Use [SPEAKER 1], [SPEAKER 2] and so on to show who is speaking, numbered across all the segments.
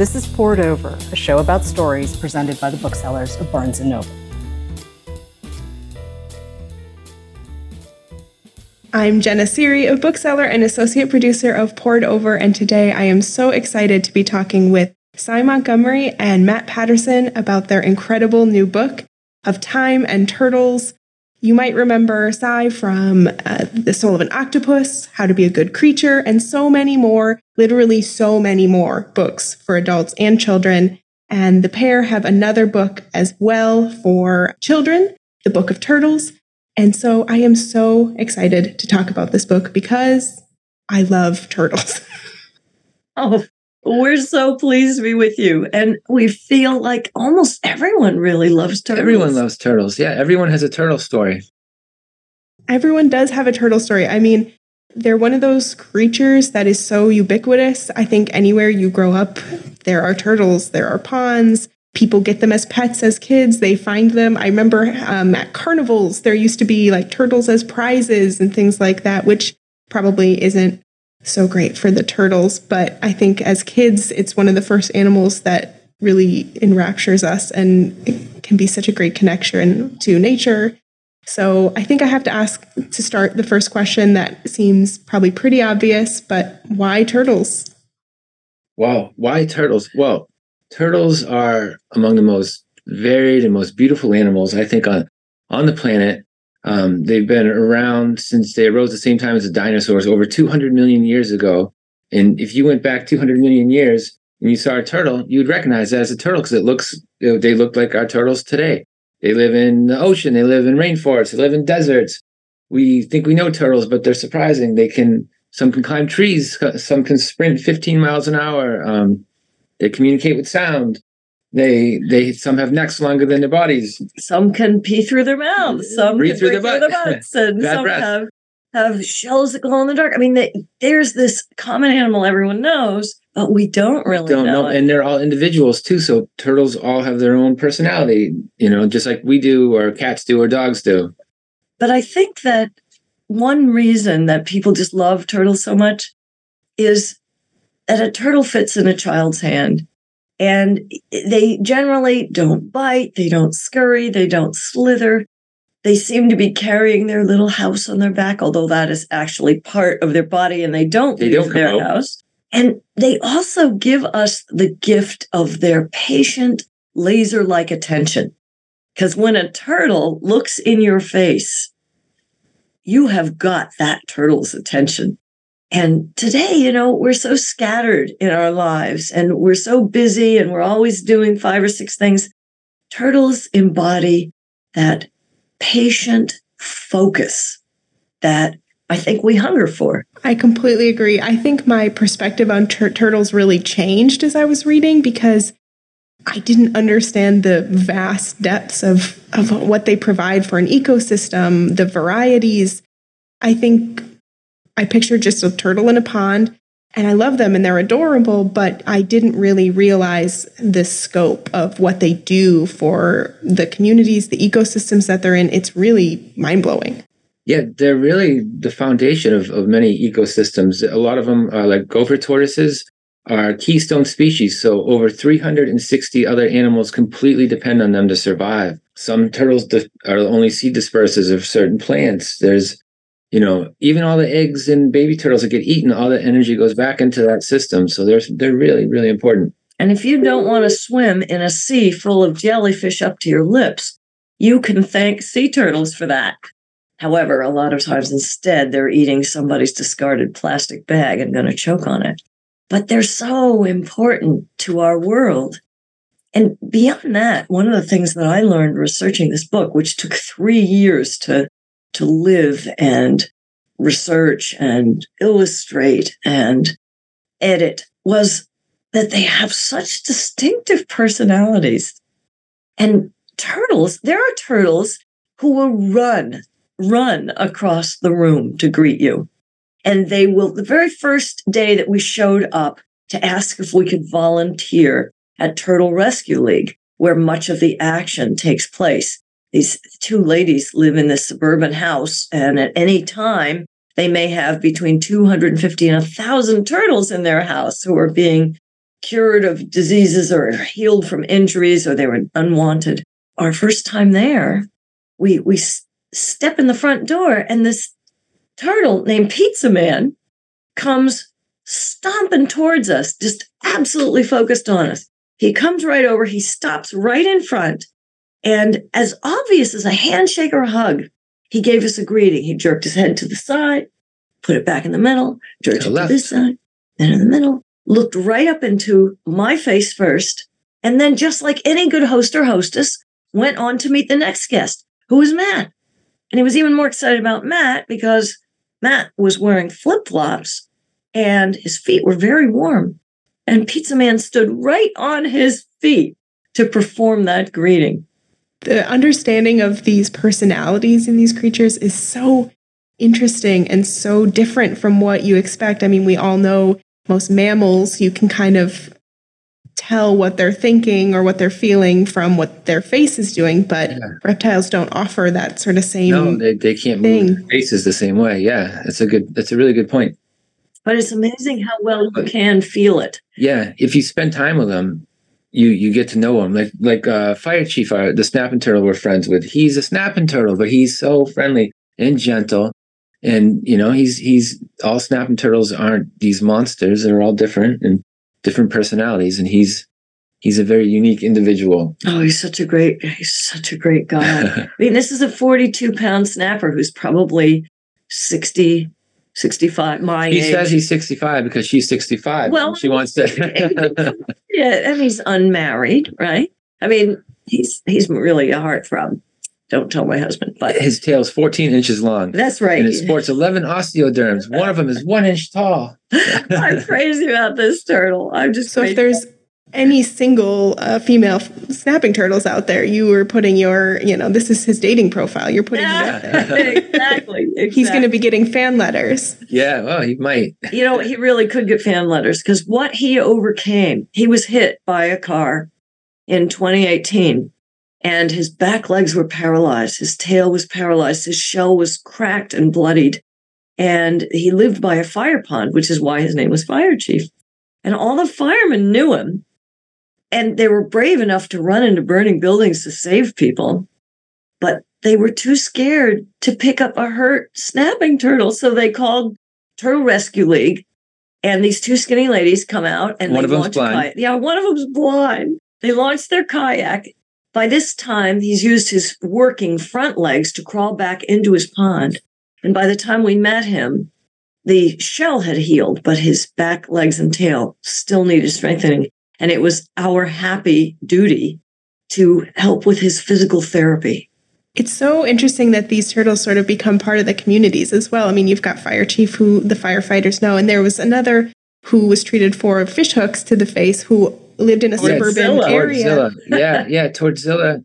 [SPEAKER 1] This is Poured Over, a show about stories presented by the booksellers of Barnes & Noble.
[SPEAKER 2] I'm Jenna Seery, a bookseller and associate producer of Poured Over, and today I am so excited to be talking with Sy Montgomery and Matt Patterson about their incredible new book of time and turtles. You might remember Sy from uh, The Soul of an Octopus, How to Be a Good Creature, and so many more, literally so many more books for adults and children. And the pair have another book as well for children, The Book of Turtles. And so I am so excited to talk about this book because I love turtles.
[SPEAKER 3] oh, we're so pleased to be with you. And we feel like almost everyone really loves turtles.
[SPEAKER 4] Everyone loves turtles. Yeah, everyone has a turtle story.
[SPEAKER 2] Everyone does have a turtle story. I mean, they're one of those creatures that is so ubiquitous. I think anywhere you grow up, there are turtles, there are ponds. People get them as pets as kids. They find them. I remember um, at carnivals, there used to be like turtles as prizes and things like that, which probably isn't so great for the turtles. But I think as kids, it's one of the first animals that really enraptures us and it can be such a great connection to nature. So I think I have to ask to start the first question that seems probably pretty obvious, but why turtles?
[SPEAKER 4] Wow, why turtles? Well, turtles are among the most varied and most beautiful animals I think on on the planet. Um, they've been around since they arose the same time as the dinosaurs, over 200 million years ago. And if you went back 200 million years and you saw a turtle, you'd recognize that as a turtle because it looks, you they look like our turtles today. They live in the ocean, they live in rainforests, they live in deserts. We think we know turtles, but they're surprising. They can, some can climb trees, some can sprint 15 miles an hour. Um, they communicate with sound. They they some have necks longer than their bodies.
[SPEAKER 3] Some can pee through their mouths. Some
[SPEAKER 4] breathe through,
[SPEAKER 3] their,
[SPEAKER 4] butt.
[SPEAKER 3] their butts, and some breath. have have shells that glow in the dark. I mean, they, there's this common animal everyone knows, but we don't really
[SPEAKER 4] don't
[SPEAKER 3] know.
[SPEAKER 4] know. And they're all individuals too. So turtles all have their own personality, you know, just like we do, or cats do, or dogs do.
[SPEAKER 3] But I think that one reason that people just love turtles so much is that a turtle fits in a child's hand and they generally don't bite, they don't scurry, they don't slither. They seem to be carrying their little house on their back, although that is actually part of their body and they don't
[SPEAKER 4] they
[SPEAKER 3] leave
[SPEAKER 4] don't
[SPEAKER 3] their
[SPEAKER 4] out.
[SPEAKER 3] house. And they also give us the gift of their patient, laser like attention. Because when a turtle looks in your face, you have got that turtle's attention. And today, you know, we're so scattered in our lives and we're so busy and we're always doing five or six things. Turtles embody that patient focus that I think we hunger for.
[SPEAKER 2] I completely agree. I think my perspective on tur- turtles really changed as I was reading because I didn't understand the vast depths of, of what they provide for an ecosystem, the varieties. I think I pictured just a turtle in a pond and I love them and they're adorable, but I didn't really realize the scope of what they do for the communities, the ecosystems that they're in. It's really mind blowing.
[SPEAKER 4] Yeah, they're really the foundation of, of many ecosystems. A lot of them are like gopher tortoises are keystone species. So over 360 other animals completely depend on them to survive. Some turtles are only seed dispersers of certain plants. There's you know, even all the eggs and baby turtles that get eaten, all the energy goes back into that system. So they're they're really really important.
[SPEAKER 3] And if you don't want to swim in a sea full of jellyfish up to your lips, you can thank sea turtles for that. However, a lot of times instead they're eating somebody's discarded plastic bag and going to choke on it. But they're so important to our world. And beyond that, one of the things that I learned researching this book, which took three years to to live and research and illustrate and edit was that they have such distinctive personalities. And turtles, there are turtles who will run, run across the room to greet you. And they will, the very first day that we showed up to ask if we could volunteer at Turtle Rescue League, where much of the action takes place, these two ladies live in this suburban house, and at any time, they may have between 250 and 1,000 turtles in their house who are being cured of diseases or healed from injuries or they were unwanted. Our first time there, we we step in the front door and this turtle named Pizza Man comes stomping towards us, just absolutely focused on us. He comes right over, he stops right in front, and as obvious as a handshake or a hug, he gave us a greeting. He jerked his head to the side, put it back in the middle, jerked it to this side, then in the middle, looked right up into my face first, and then, just like any good host or hostess, went on to meet the next guest, who was Matt. And he was even more excited about Matt because Matt was wearing flip flops and his feet were very warm. And Pizza Man stood right on his feet to perform that greeting.
[SPEAKER 2] The understanding of these personalities in these creatures is so interesting and so different from what you expect. I mean, we all know most mammals, you can kind of tell what they're thinking or what they're feeling from what their face is doing, but yeah. reptiles don't offer that sort of same.
[SPEAKER 4] No, they, they can't thing. move faces the same way. Yeah, that's a good. That's a really good point.
[SPEAKER 3] But it's amazing how well you can feel it.
[SPEAKER 4] Yeah, if you spend time with them, you you get to know him Like like uh, Fire Chief, uh, the snapping turtle we're friends with. He's a snapping turtle, but he's so friendly and gentle. And you know, he's he's all snapping turtles aren't these monsters. They're all different and different personalities, and he's he's a very unique individual.
[SPEAKER 3] Oh, he's such a great he's such a great guy. I mean, this is a 42 pound snapper who's probably 60 65 my
[SPEAKER 4] he
[SPEAKER 3] age.
[SPEAKER 4] says he's 65 because she's 65 well she wants
[SPEAKER 3] to yeah and he's unmarried right? I mean he's he's really a heartthrob. Don't tell my husband but
[SPEAKER 4] his tail's 14 inches long.
[SPEAKER 3] That's right.
[SPEAKER 4] And it sports 11 osteoderms. One of them is one inch tall.
[SPEAKER 3] I'm crazy about this turtle. I'm just
[SPEAKER 2] so if there's any single uh, female snapping turtles out there, you were putting your, you know, this is his dating profile. You're putting yeah,
[SPEAKER 3] it out there. exactly, exactly.
[SPEAKER 2] He's going to be getting fan letters.
[SPEAKER 4] Yeah, well, he might.
[SPEAKER 3] You know, he really could get fan letters because what he overcame, he was hit by a car in 2018 and his back legs were paralyzed. His tail was paralyzed. His shell was cracked and bloodied. And he lived by a fire pond, which is why his name was Fire Chief. And all the firemen knew him and they were brave enough to run into burning buildings to save people, but they were too scared to pick up a hurt snapping turtle. So they called Turtle Rescue League, and these two skinny ladies come out and
[SPEAKER 4] one
[SPEAKER 3] they
[SPEAKER 4] of them's blind.
[SPEAKER 3] Yeah, one of them's blind. They launched their kayak. By this time, he's used his working front legs to crawl back into his pond. And by the time we met him, the shell had healed, but his back, legs, and tail still needed strengthening. And it was our happy duty to help with his physical therapy.
[SPEAKER 2] It's so interesting that these turtles sort of become part of the communities as well. I mean, you've got Fire Chief, who the firefighters know, and there was another who was treated for fish hooks to the face who lived in a suburban area.
[SPEAKER 4] Tordzilla. yeah, yeah, Tordzilla.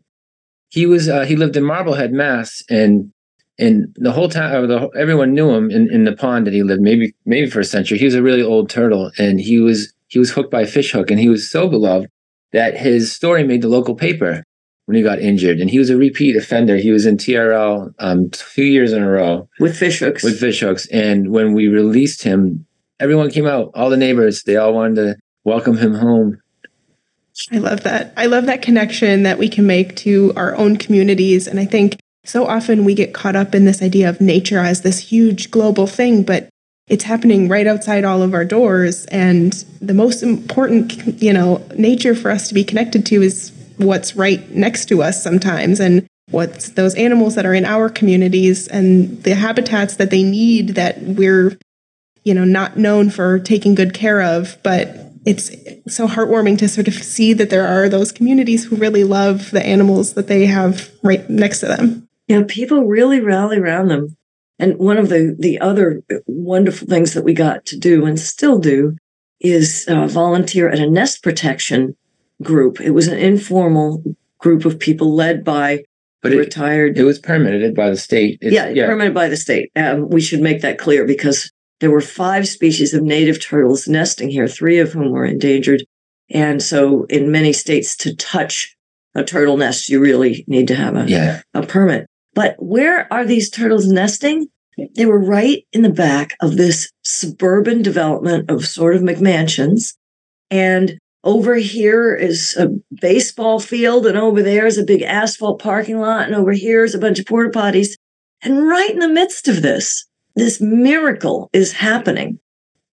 [SPEAKER 4] He was uh, he lived in Marblehead, Mass, and and the whole time, the, everyone knew him in, in the pond that he lived. Maybe maybe for a century. He was a really old turtle, and he was he was hooked by a fish hook and he was so beloved that his story made the local paper when he got injured. And he was a repeat offender. He was in TRL um, two years in a row
[SPEAKER 3] with fish hooks.
[SPEAKER 4] With fish hooks. And when we released him, everyone came out, all the neighbors, they all wanted to welcome him home.
[SPEAKER 2] I love that. I love that connection that we can make to our own communities. And I think so often we get caught up in this idea of nature as this huge global thing, but it's happening right outside all of our doors and the most important you know nature for us to be connected to is what's right next to us sometimes and what's those animals that are in our communities and the habitats that they need that we're you know not known for taking good care of. But it's so heartwarming to sort of see that there are those communities who really love the animals that they have right next to them.
[SPEAKER 3] Yeah people really rally around them and one of the, the other wonderful things that we got to do and still do is uh, volunteer at a nest protection group. It was an informal group of people led by but it, retired.
[SPEAKER 4] It was permitted by the state.
[SPEAKER 3] It's, yeah, yeah, permitted by the state. Um, we should make that clear because there were five species of native turtles nesting here, three of whom were endangered. And so, in many states, to touch a turtle nest, you really need to have a,
[SPEAKER 4] yeah.
[SPEAKER 3] a permit. But where are these turtles nesting? They were right in the back of this suburban development of sort of McMansions. And over here is a baseball field, and over there is a big asphalt parking lot, and over here is a bunch of porta potties. And right in the midst of this, this miracle is happening.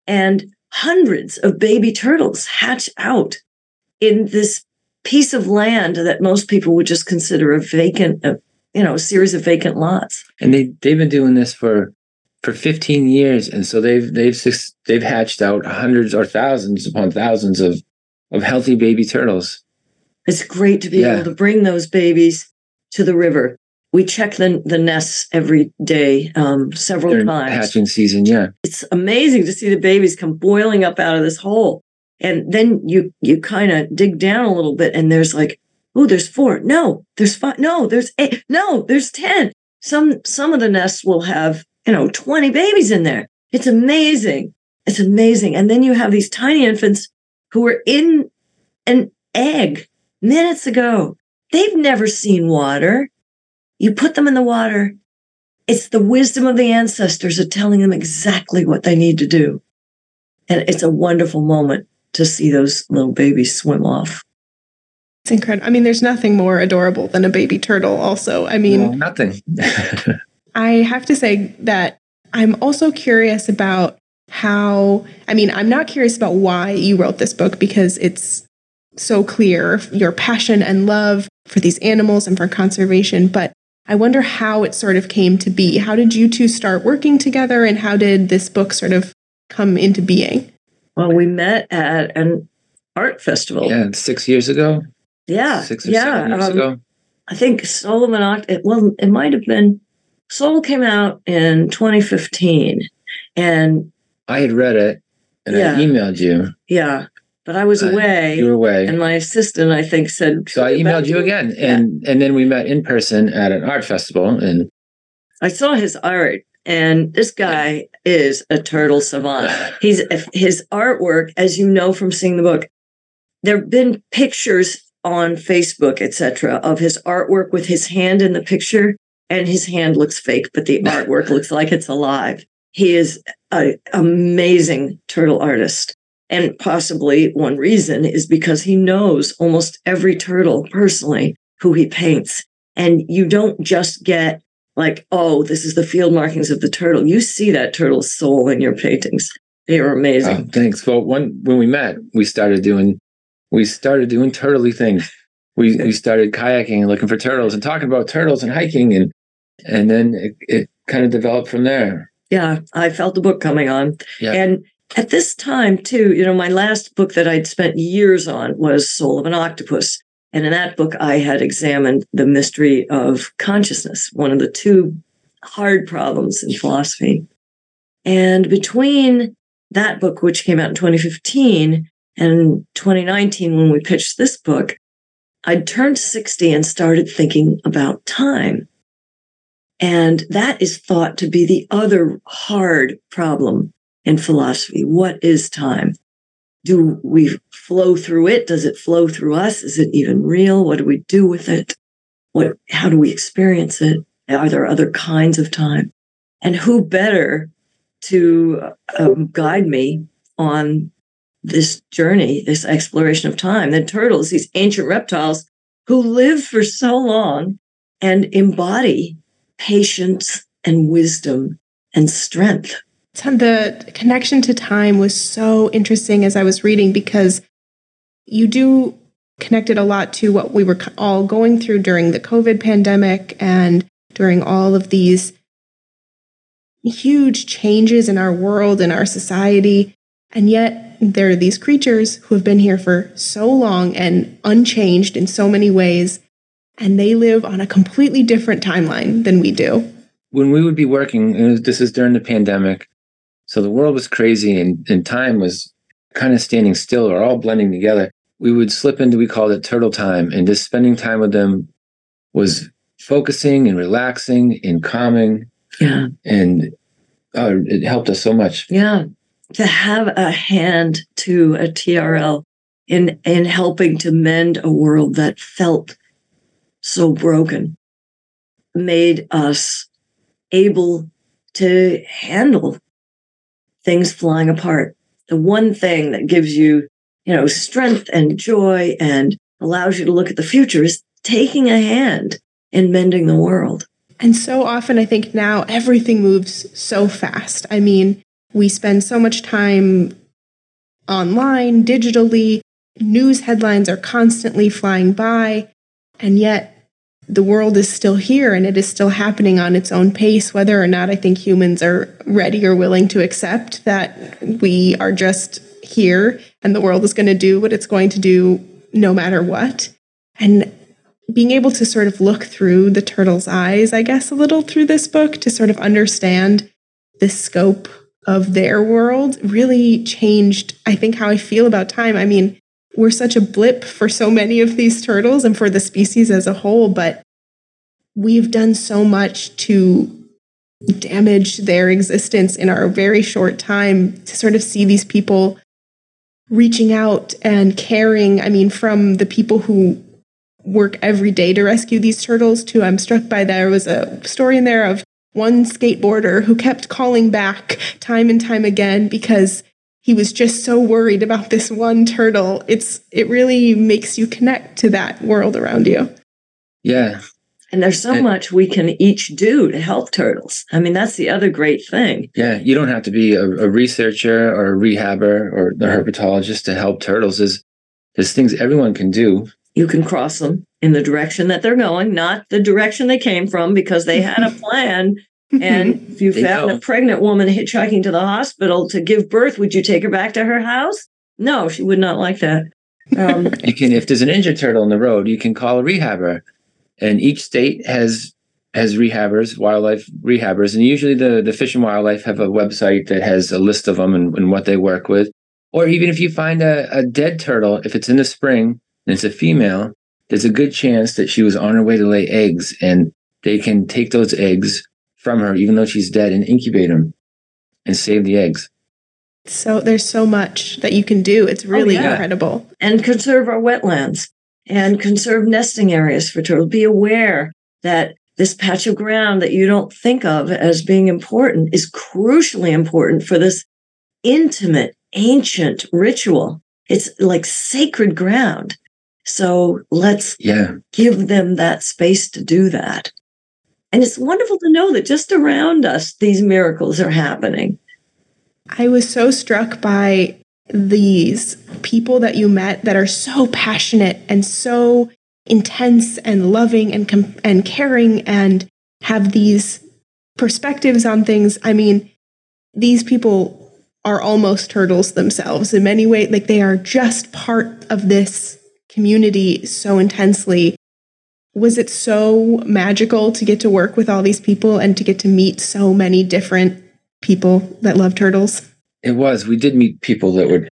[SPEAKER 3] And hundreds of baby turtles hatch out in this piece of land that most people would just consider a vacant, uh, you know, a series of vacant lots.
[SPEAKER 4] And they they've been doing this for for 15 years, and so they've they've they've hatched out hundreds or thousands upon thousands of of healthy baby turtles.
[SPEAKER 3] It's great to be yeah. able to bring those babies to the river. We check the, the nests every day, um, several
[SPEAKER 4] During
[SPEAKER 3] times.
[SPEAKER 4] Hatching season, yeah.
[SPEAKER 3] It's amazing to see the babies come boiling up out of this hole. And then you you kind of dig down a little bit and there's like, oh, there's four. No, there's five. No, there's eight. No, there's 10. Some some of the nests will have, you know, 20 babies in there. It's amazing. It's amazing. And then you have these tiny infants who were in an egg minutes ago. They've never seen water. You put them in the water. It's the wisdom of the ancestors of telling them exactly what they need to do. And it's a wonderful moment to see those little babies swim off.
[SPEAKER 2] It's incredible. I mean, there's nothing more adorable than a baby turtle, also. I mean,
[SPEAKER 4] well, nothing.
[SPEAKER 2] I have to say that I'm also curious about how, I mean, I'm not curious about why you wrote this book because it's so clear your passion and love for these animals and for conservation, but I wonder how it sort of came to be. How did you two start working together and how did this book sort of come into being?
[SPEAKER 3] Well, we met at an art festival.
[SPEAKER 4] Yeah, six years ago.
[SPEAKER 3] Yeah.
[SPEAKER 4] Six or
[SPEAKER 3] yeah,
[SPEAKER 4] seven years
[SPEAKER 3] um,
[SPEAKER 4] ago.
[SPEAKER 3] I think Soul an Octopus, well, it might have been, Soul came out in 2015. And
[SPEAKER 4] I had read it and
[SPEAKER 3] Yeah.
[SPEAKER 4] I emailed you.
[SPEAKER 3] yeah, but I was
[SPEAKER 4] Uh,
[SPEAKER 3] away.
[SPEAKER 4] You were away.
[SPEAKER 3] and my assistant, I think, said,
[SPEAKER 4] so I emailed you again.
[SPEAKER 3] Yeah.
[SPEAKER 4] And and then we met in person at an art festival. And
[SPEAKER 3] I saw his art, and this guy is a turtle savant. He's his artwork, as you know from seeing the book. There have been pictures on Facebook, etc., of his artwork with his hand in the picture, and his hand looks fake, but the artwork looks like it's alive. He is an amazing turtle artist. And possibly one reason is because he knows almost every turtle personally who he paints. And you don't just get like, oh, this is the field markings of the turtle. You see that turtle's soul in your paintings. They are amazing.
[SPEAKER 4] Oh, thanks. Well, when when we met, we started doing we started doing turtley things. We we started kayaking and looking for turtles and talking about turtles and hiking and and then it, it kind of developed from there.
[SPEAKER 3] yeah, I felt the book coming on.
[SPEAKER 4] Yeah.
[SPEAKER 3] And at this time, too, you know, my last book that I'd spent years on was Soul of an Octopus. And in that book, I had examined the mystery of consciousness, one of the two hard problems in philosophy. And between that book, which came out in 2015, and 2019, when we pitched this book, I'd turned 60 and started thinking about time. And that is thought to be the other hard problem in philosophy. What is time? Do we flow through it? Does it flow through us? Is it even real? What do we do with it? What, how do we experience it? Are there other kinds of time? And who better to um, guide me on this journey, this exploration of time than turtles, these ancient reptiles who live for so long and embody patience and wisdom and strength.
[SPEAKER 2] The connection to time was so interesting as I was reading because you do connect it a lot to what we were all going through during the COVID pandemic and during all of these huge changes in our world and our society. And yet, there are these creatures who have been here for so long and unchanged in so many ways, and they live on a completely different timeline than we do.
[SPEAKER 4] When we would be working, and was- this is during the pandemic, so the world was crazy and, and time was kind of standing still or all blending together. We would slip into we called it turtle time, and just spending time with them was focusing and relaxing and calming,
[SPEAKER 3] Yeah.
[SPEAKER 4] and oh, it helped us so much.
[SPEAKER 3] Yeah. To have a hand to a TRL in in helping to mend a world that felt so broken made us able to handle things flying apart. The one thing that gives you you know, strength and joy and allows you to look at the future is taking a hand in mending the world.
[SPEAKER 2] And so often, I think now everything moves so fast. I mean, we spend so much time online, digitally, news headlines are constantly flying by, and yet the world is still here and it is still happening on its own pace, whether or not I think humans are ready or willing to accept that we are just here and the world is going to do what it's going to do no matter what. And being able to sort of look through the turtle's eyes, I guess, a little through this book to sort of understand the scope of their world really changed, I think, how I feel about time. I mean, we're such a blip for so many of these turtles and for the species as a whole, but we've done so much to damage their existence in our very short time to sort of see these people reaching out and caring. I mean, from the people who work every day to rescue these turtles to I'm struck by there was a story in there of one skateboarder who kept calling back time and time again because he was just so worried about this one turtle. It's it really makes you connect to that world around you.
[SPEAKER 4] Yeah.
[SPEAKER 3] And there's so
[SPEAKER 4] And-
[SPEAKER 3] much we can each do to help turtles. I mean, that's the other great thing.
[SPEAKER 4] Yeah. You don't have to be a, a researcher or a rehabber or the herpetologist to help turtles. There's there's things everyone can do.
[SPEAKER 3] You can cross them in the direction that they're going, not the direction they came from, because they had a plan. And if you found
[SPEAKER 4] know.
[SPEAKER 3] a pregnant woman hitchhiking to the hospital to give birth, would you take her back to her house? No, she would not like that. Um,
[SPEAKER 4] You can if there's an injured turtle in the road, you can call a rehabber. And each state has has rehabbers, wildlife rehabbers, and usually the the Fish and Wildlife have a website that has a list of them and, and what they work with. Or even if you find a, a dead turtle, if it's in the spring and it's a female, there's a good chance that she was on her way to lay eggs, and they can take those eggs from her, even though she's dead, and incubate them and save the eggs.
[SPEAKER 2] so there's so much that you can do. It's oh, really
[SPEAKER 3] yeah.
[SPEAKER 2] incredible.
[SPEAKER 3] and conserve our wetlands and conserve nesting areas for turtles. Be aware that this patch of ground that you don't think of as being important is crucially important for this intimate, ancient ritual. It's like sacred ground. So let's
[SPEAKER 4] Yeah.
[SPEAKER 3] give them that space to do that. And it's wonderful to know that just around us, these miracles are happening.
[SPEAKER 2] I was so struck by these people that you met that are so passionate and so intense and loving and com- and caring and have these perspectives on things. I mean, these people are almost turtles themselves in many ways. Like they are just part of this community so intensely. Was it so magical to get to work with all these people and to get to meet so many different people that love turtles?
[SPEAKER 4] It was. We did meet people that were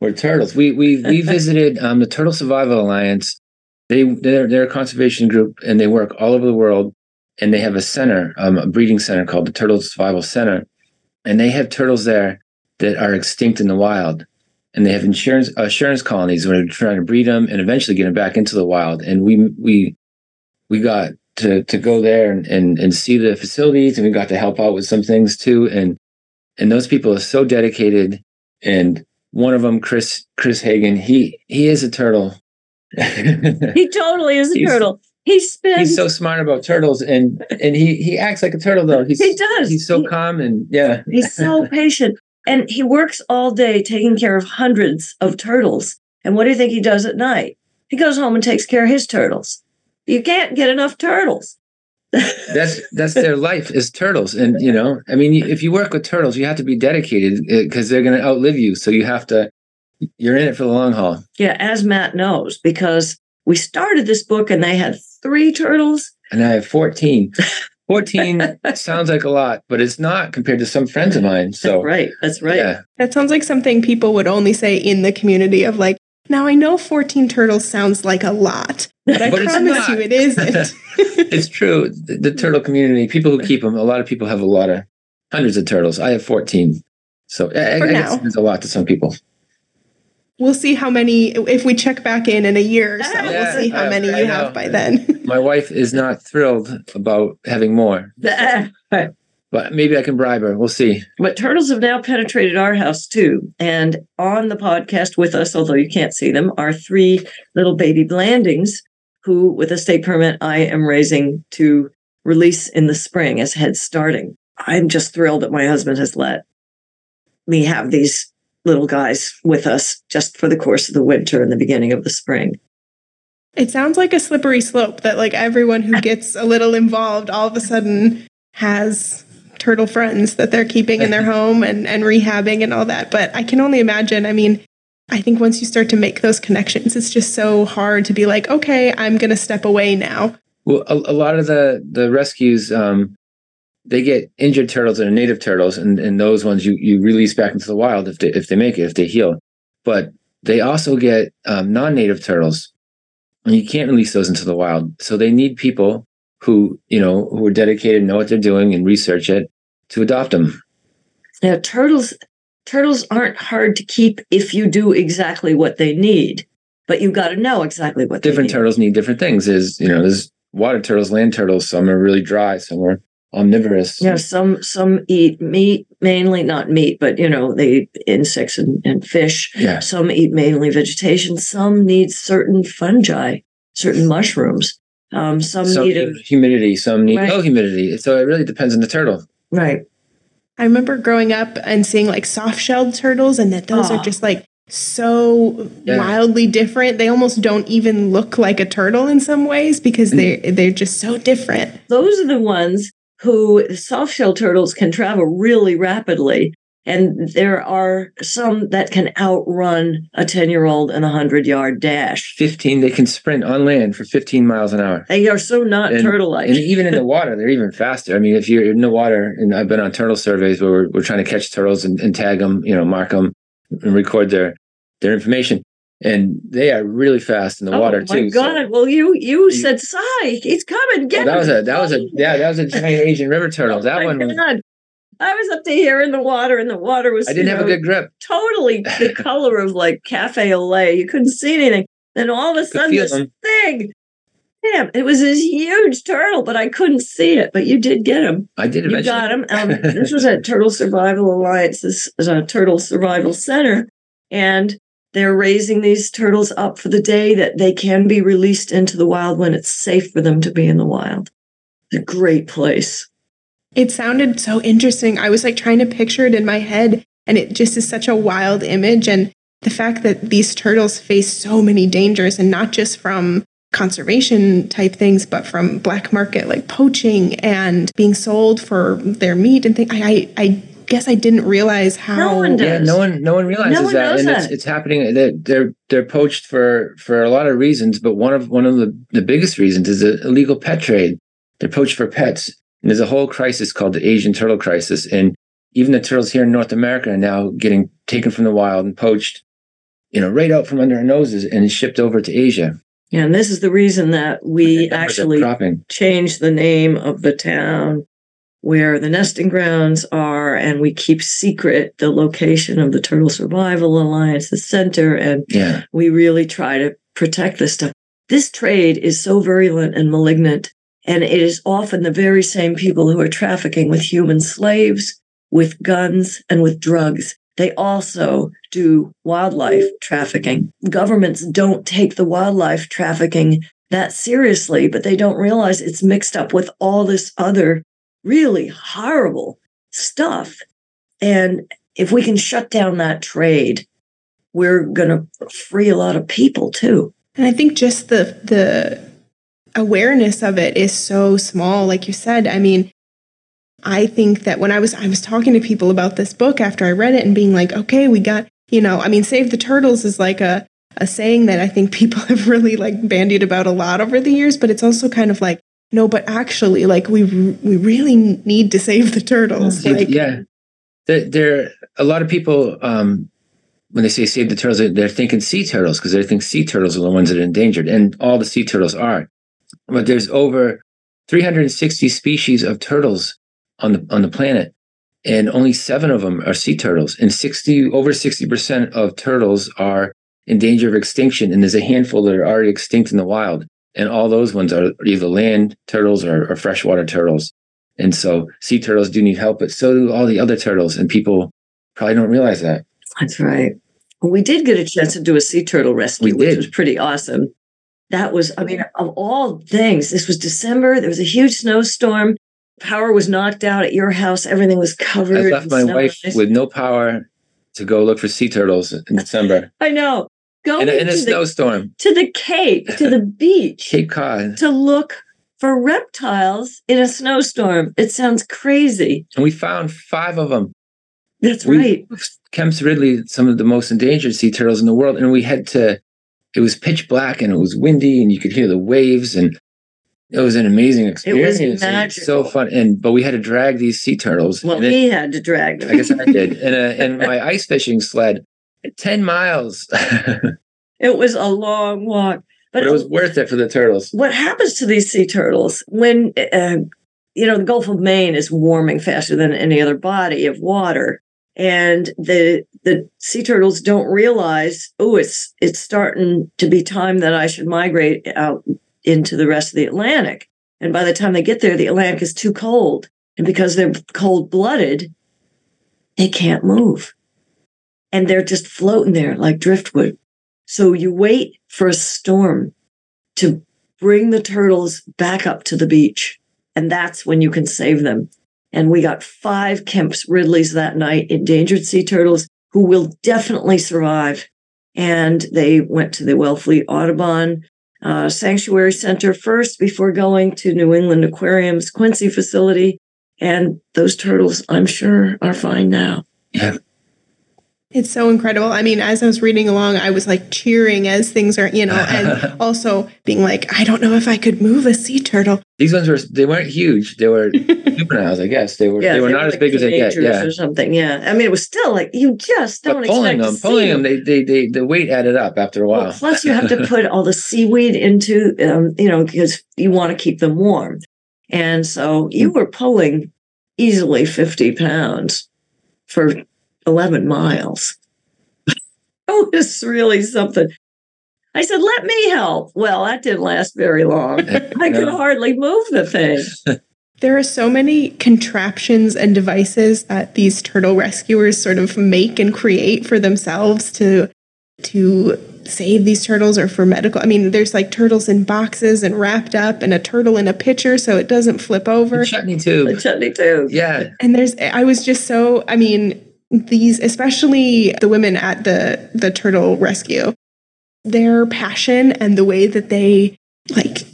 [SPEAKER 4] were turtles. We we we visited um, the Turtle Survival Alliance. They they're they're a conservation group and they work all over the world. And they have a center, um, a breeding center called the Turtle Survival Center, and they have turtles there that are extinct in the wild. And they have insurance assurance colonies where they're trying to breed them and eventually get them back into the wild. And we we we got to to go there and, and and see the facilities, and we got to help out with some things too. And and those people are so dedicated and one of them chris chris hagen he he is a turtle
[SPEAKER 3] He totally is a
[SPEAKER 4] He's-
[SPEAKER 3] turtle. He spends.
[SPEAKER 4] he's so smart about turtles and and he he acts like a turtle though he's
[SPEAKER 3] he does.
[SPEAKER 4] he's so
[SPEAKER 3] He-
[SPEAKER 4] calm and yeah
[SPEAKER 3] He's so patient. And he works all day taking care of hundreds of turtles. And what do you think he does at night? He goes home and takes care of his turtles. You can't get enough turtles.
[SPEAKER 4] that's that's their life is turtles and you know i mean if you work with turtles you have to be dedicated uh, because they're going to outlive you so you have to you're in it for the long haul
[SPEAKER 3] yeah, as Matt knows, because we started this book and they had three turtles.
[SPEAKER 4] and i have 14 14 sounds like a lot but it's not compared to some friends of mine so
[SPEAKER 3] That's right. That's right.
[SPEAKER 4] yeah
[SPEAKER 2] That sounds like something people would only say in the community of like, now I know 14 turtles sounds like a lot, but I
[SPEAKER 4] But it's
[SPEAKER 2] promise
[SPEAKER 4] not.
[SPEAKER 2] you it isn't.
[SPEAKER 4] it's true. The, the turtle community, people who keep them, a lot of people have a lot of hundreds of turtles. I have 14. So I, I
[SPEAKER 2] For
[SPEAKER 4] guess
[SPEAKER 2] now.
[SPEAKER 4] it's a lot to some people.
[SPEAKER 2] We'll see how many, if we check back in in a year or so,
[SPEAKER 3] Yeah,
[SPEAKER 2] we'll see how
[SPEAKER 4] I-
[SPEAKER 2] many
[SPEAKER 4] I
[SPEAKER 2] you
[SPEAKER 4] know.
[SPEAKER 2] have by then.
[SPEAKER 4] My wife is not thrilled about having more. but maybe I can bribe her. We'll see.
[SPEAKER 3] But turtles have now penetrated our house too. And on the podcast with us, although you can't see them, are three little baby Blanding's who, with a state permit, I am raising to release in the spring as head starting. I'm just thrilled that my husband has let me have these little guys with us just for the course of the winter and the beginning of the spring.
[SPEAKER 2] It sounds like a slippery slope that like everyone who gets a little involved all of a sudden has turtle friends that they're keeping in their home and, and rehabbing and all that. But I can only imagine. I mean, I think once you start to make those connections, it's just so hard to be like, okay, I'm going to step away now.
[SPEAKER 4] Well, a, a, lot of the the rescues, um, they get injured turtles that are native turtles, and, and those ones you you release back into the wild if they if they make it, if they heal. But they also get um, non-native turtles, and you can't release those into the wild. So they need people who you know who are dedicated, know what they're doing, and research it to adopt them.
[SPEAKER 3] Now, turtles turtles aren't hard to keep if you do exactly what they need, but you've got to know exactly what
[SPEAKER 4] different
[SPEAKER 3] need.
[SPEAKER 4] turtles need. Different things. Is you know, there's water turtles, land turtles. Some are really dry. Some are omnivorous.
[SPEAKER 3] Yeah, some some eat meat mainly, not meat, but you know they eat insects and, and fish.
[SPEAKER 4] Yeah.
[SPEAKER 3] Some eat mainly vegetation. Some need certain fungi, certain mushrooms. Um, some,
[SPEAKER 4] some
[SPEAKER 3] need a,
[SPEAKER 4] humidity. Some need
[SPEAKER 3] Right.
[SPEAKER 4] no humidity. So it really depends on the turtle.
[SPEAKER 3] right.
[SPEAKER 2] I remember growing up and seeing like soft shelled turtles, and that those
[SPEAKER 3] Aw.
[SPEAKER 2] are just like so
[SPEAKER 4] Yeah.
[SPEAKER 2] wildly different. They almost don't even look like a turtle in some ways because they they're just so different.
[SPEAKER 3] Those are the ones who soft shell turtles can travel really rapidly. And there are some that can outrun a 10 year old in a 100 yard dash.
[SPEAKER 4] Fifteen. They can sprint on land for 15 miles an hour.
[SPEAKER 3] They are so not turtle like.
[SPEAKER 4] And even in the water, they're even faster. I mean, if you're in the water, and I've been on turtle surveys where we're, we're trying to catch turtles and, and tag them, you know, mark them and record their their information, and they are really fast in the water too.
[SPEAKER 3] oh my
[SPEAKER 4] too. so-
[SPEAKER 3] God. Well, you you said, Sy, he's coming.
[SPEAKER 4] Oh,
[SPEAKER 3] Get
[SPEAKER 4] that was a that was a yeah that was a giant Asian river turtle.
[SPEAKER 3] Oh
[SPEAKER 4] that
[SPEAKER 3] my
[SPEAKER 4] one was,
[SPEAKER 3] I was up to here in the water, and the water was
[SPEAKER 4] I didn't have a good grip.
[SPEAKER 3] totally the color of like cafe au lait. You couldn't see anything. Then all of a sudden, this thing, damn, it was this huge turtle, but I couldn't see it. But you did get him.
[SPEAKER 4] I did
[SPEAKER 3] You got him. Um, this was at Turtle Survival Alliance. This is a Turtle Survival Center, and they're raising these turtles up for the day that they can be released into the wild when it's safe for them to be in the wild. It's a great place.
[SPEAKER 2] It sounded so interesting. I was like trying to picture it in my head, and it just is such a wild image. And the fact that these turtles face so many dangers, and not just from conservation type things, but from black market like poaching and being sold for their meat and things. I, I, I guess I didn't realize how.
[SPEAKER 3] No one does.
[SPEAKER 4] Yeah, no one no one realizes
[SPEAKER 3] one
[SPEAKER 4] that,
[SPEAKER 3] knows
[SPEAKER 4] and it's
[SPEAKER 3] that.
[SPEAKER 4] it's happening. They're, they're they're poached for for a lot of reasons, but one of one of the the biggest reasons is the illegal pet trade. They're poached for pets, and there's a whole crisis called the Asian turtle crisis, and even the turtles here in North America are now getting taken from the wild and poached, you know, right out from under our noses and shipped over to Asia.
[SPEAKER 3] Yeah, and this is the reason that we actually
[SPEAKER 4] dropping.
[SPEAKER 3] changed the name of the town where the nesting grounds are, and we keep secret the location of the Turtle Survival Alliance, the center, and
[SPEAKER 4] Yeah,
[SPEAKER 3] we really try to protect this stuff. This trade is so virulent and malignant, and it is often the very same people who are trafficking with human slaves, with guns, and with drugs. They also do wildlife trafficking. Governments don't take the wildlife trafficking that seriously, but they don't realize it's mixed up with all this other really horrible stuff. And if we can shut down that trade, we're going to free a lot of people too.
[SPEAKER 2] And I think just the the awareness of it is so small like you said. I mean, I think that when I was I was talking to people about this book after I read it and being like, "Okay, we got, you know, I mean, Save the Turtles is like a a saying that I think people have really like bandied about a lot over the years, but it's also kind of like, no, but actually like we we really need to save the turtles.
[SPEAKER 4] Yeah,
[SPEAKER 2] Like
[SPEAKER 4] yeah. There, there a lot of people um, when they say save the turtles, they're, they're thinking sea turtles because they think sea turtles are the ones that are endangered, and all the sea turtles are. But there's over 360 species of turtles on the on the planet, and only seven of them are sea turtles, and 60 over 60 percent of turtles are in danger of extinction, and there's a handful that are already extinct in the wild, and all those ones are either land turtles or, or freshwater turtles And so sea turtles do need help, but so do all the other turtles. And people probably don't realize that.
[SPEAKER 3] That's right. Well, we did get a chance to do a sea turtle rescue, which was pretty awesome. That was, I mean, of all things, this was December. There was a huge snowstorm. Power was knocked out at your house. Everything was covered.
[SPEAKER 4] I left my wife
[SPEAKER 3] ice.
[SPEAKER 4] with no power to go look for sea turtles in December
[SPEAKER 3] I know. Going
[SPEAKER 4] in a, in a snowstorm.
[SPEAKER 3] to the Cape, to the beach,
[SPEAKER 4] Cape Cod.
[SPEAKER 3] to look for reptiles in a snowstorm. It sounds crazy.
[SPEAKER 4] And we found five of them.
[SPEAKER 3] That's
[SPEAKER 4] We-
[SPEAKER 3] right.
[SPEAKER 4] Kemp's Ridley, some of the most endangered sea turtles in the world. And we had to, it was pitch black and it was windy and you could hear the waves. And it was an amazing experience. and So
[SPEAKER 3] magical.
[SPEAKER 4] fun. And, but we had to drag these sea turtles.
[SPEAKER 3] Well,
[SPEAKER 4] and
[SPEAKER 3] he had to drag them.
[SPEAKER 4] I guess I did. In, a, in my ice fishing sled, 10 miles.
[SPEAKER 3] It was a long walk.
[SPEAKER 4] but it was worth it for the turtles.
[SPEAKER 3] what happens to these sea turtles when uh, you know the gulf of maine is warming faster than any other body of water and the the sea turtles don't realize oh it's it's starting to be time that i should migrate out into the rest of the atlantic and by the time they get there the atlantic is too cold and because they're cold blooded they can't move and they're just floating there like driftwood so you wait for a storm to bring the turtles back up to the beach. And that's when you can save them. And we got five Kemp's Ridleys that night, endangered sea turtles who will definitely survive. And they went to the Wellfleet Audubon uh, Sanctuary Center first before going to New England Aquarium's Quincy facility. And those turtles, I'm sure, are fine now.
[SPEAKER 4] Yeah.
[SPEAKER 2] It's so incredible. I mean, as I was reading along, I was like cheering as things are, you know, and also being like, I don't know if I could move a sea turtle.
[SPEAKER 4] These ones were, they weren't huge. They were juveniles, I guess. They were, they were not as
[SPEAKER 3] like
[SPEAKER 4] big as they get.
[SPEAKER 3] teenagers
[SPEAKER 4] Yeah.
[SPEAKER 3] Or something. Yeah. I mean, it was still like, you just don't
[SPEAKER 4] But pulling
[SPEAKER 3] expect
[SPEAKER 4] them,
[SPEAKER 3] to see
[SPEAKER 4] pulling them, they, they, they, the weight added up after a while.
[SPEAKER 3] Well, plus, you have to put all the seaweed into, um, you know, because you want to keep them warm. And so you were pulling easily 50 pounds for 11 miles. Oh, it was really something. I said, let me help. Well, that didn't last very long. I could
[SPEAKER 4] No.
[SPEAKER 3] hardly move the thing.
[SPEAKER 2] There are so many contraptions and devices that these turtle rescuers sort of make and create for themselves to to save these turtles or for medical. I mean, there's like turtles in boxes and wrapped up and a turtle in a pitcher so it doesn't flip over.
[SPEAKER 4] Chutney
[SPEAKER 3] The
[SPEAKER 4] tube.
[SPEAKER 3] chutney too.
[SPEAKER 4] Yeah.
[SPEAKER 2] And there's I was just so I mean these especially the women at the the turtle rescue their passion and the way that they like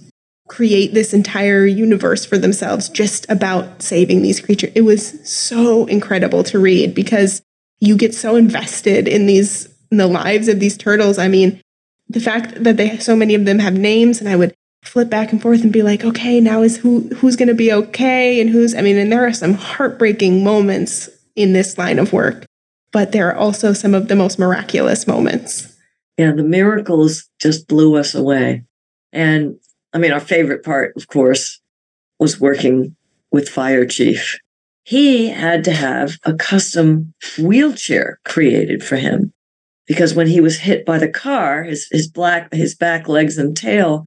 [SPEAKER 2] create this entire universe for themselves just about saving these creatures. It was so incredible to read because you get so invested in these in the lives of these turtles. I mean the fact that they so many of them have names and i would flip back and forth and be like okay now is who who's going to be okay and who's i mean and there are some heartbreaking moments in this line of work but there are also some of the most miraculous moments
[SPEAKER 3] Yeah, the miracles just blew us away. And I mean, our favorite part, of course, was working with Fire Chief. He had to have a custom wheelchair created for him because when he was hit by the car, his, his black, his back legs and tail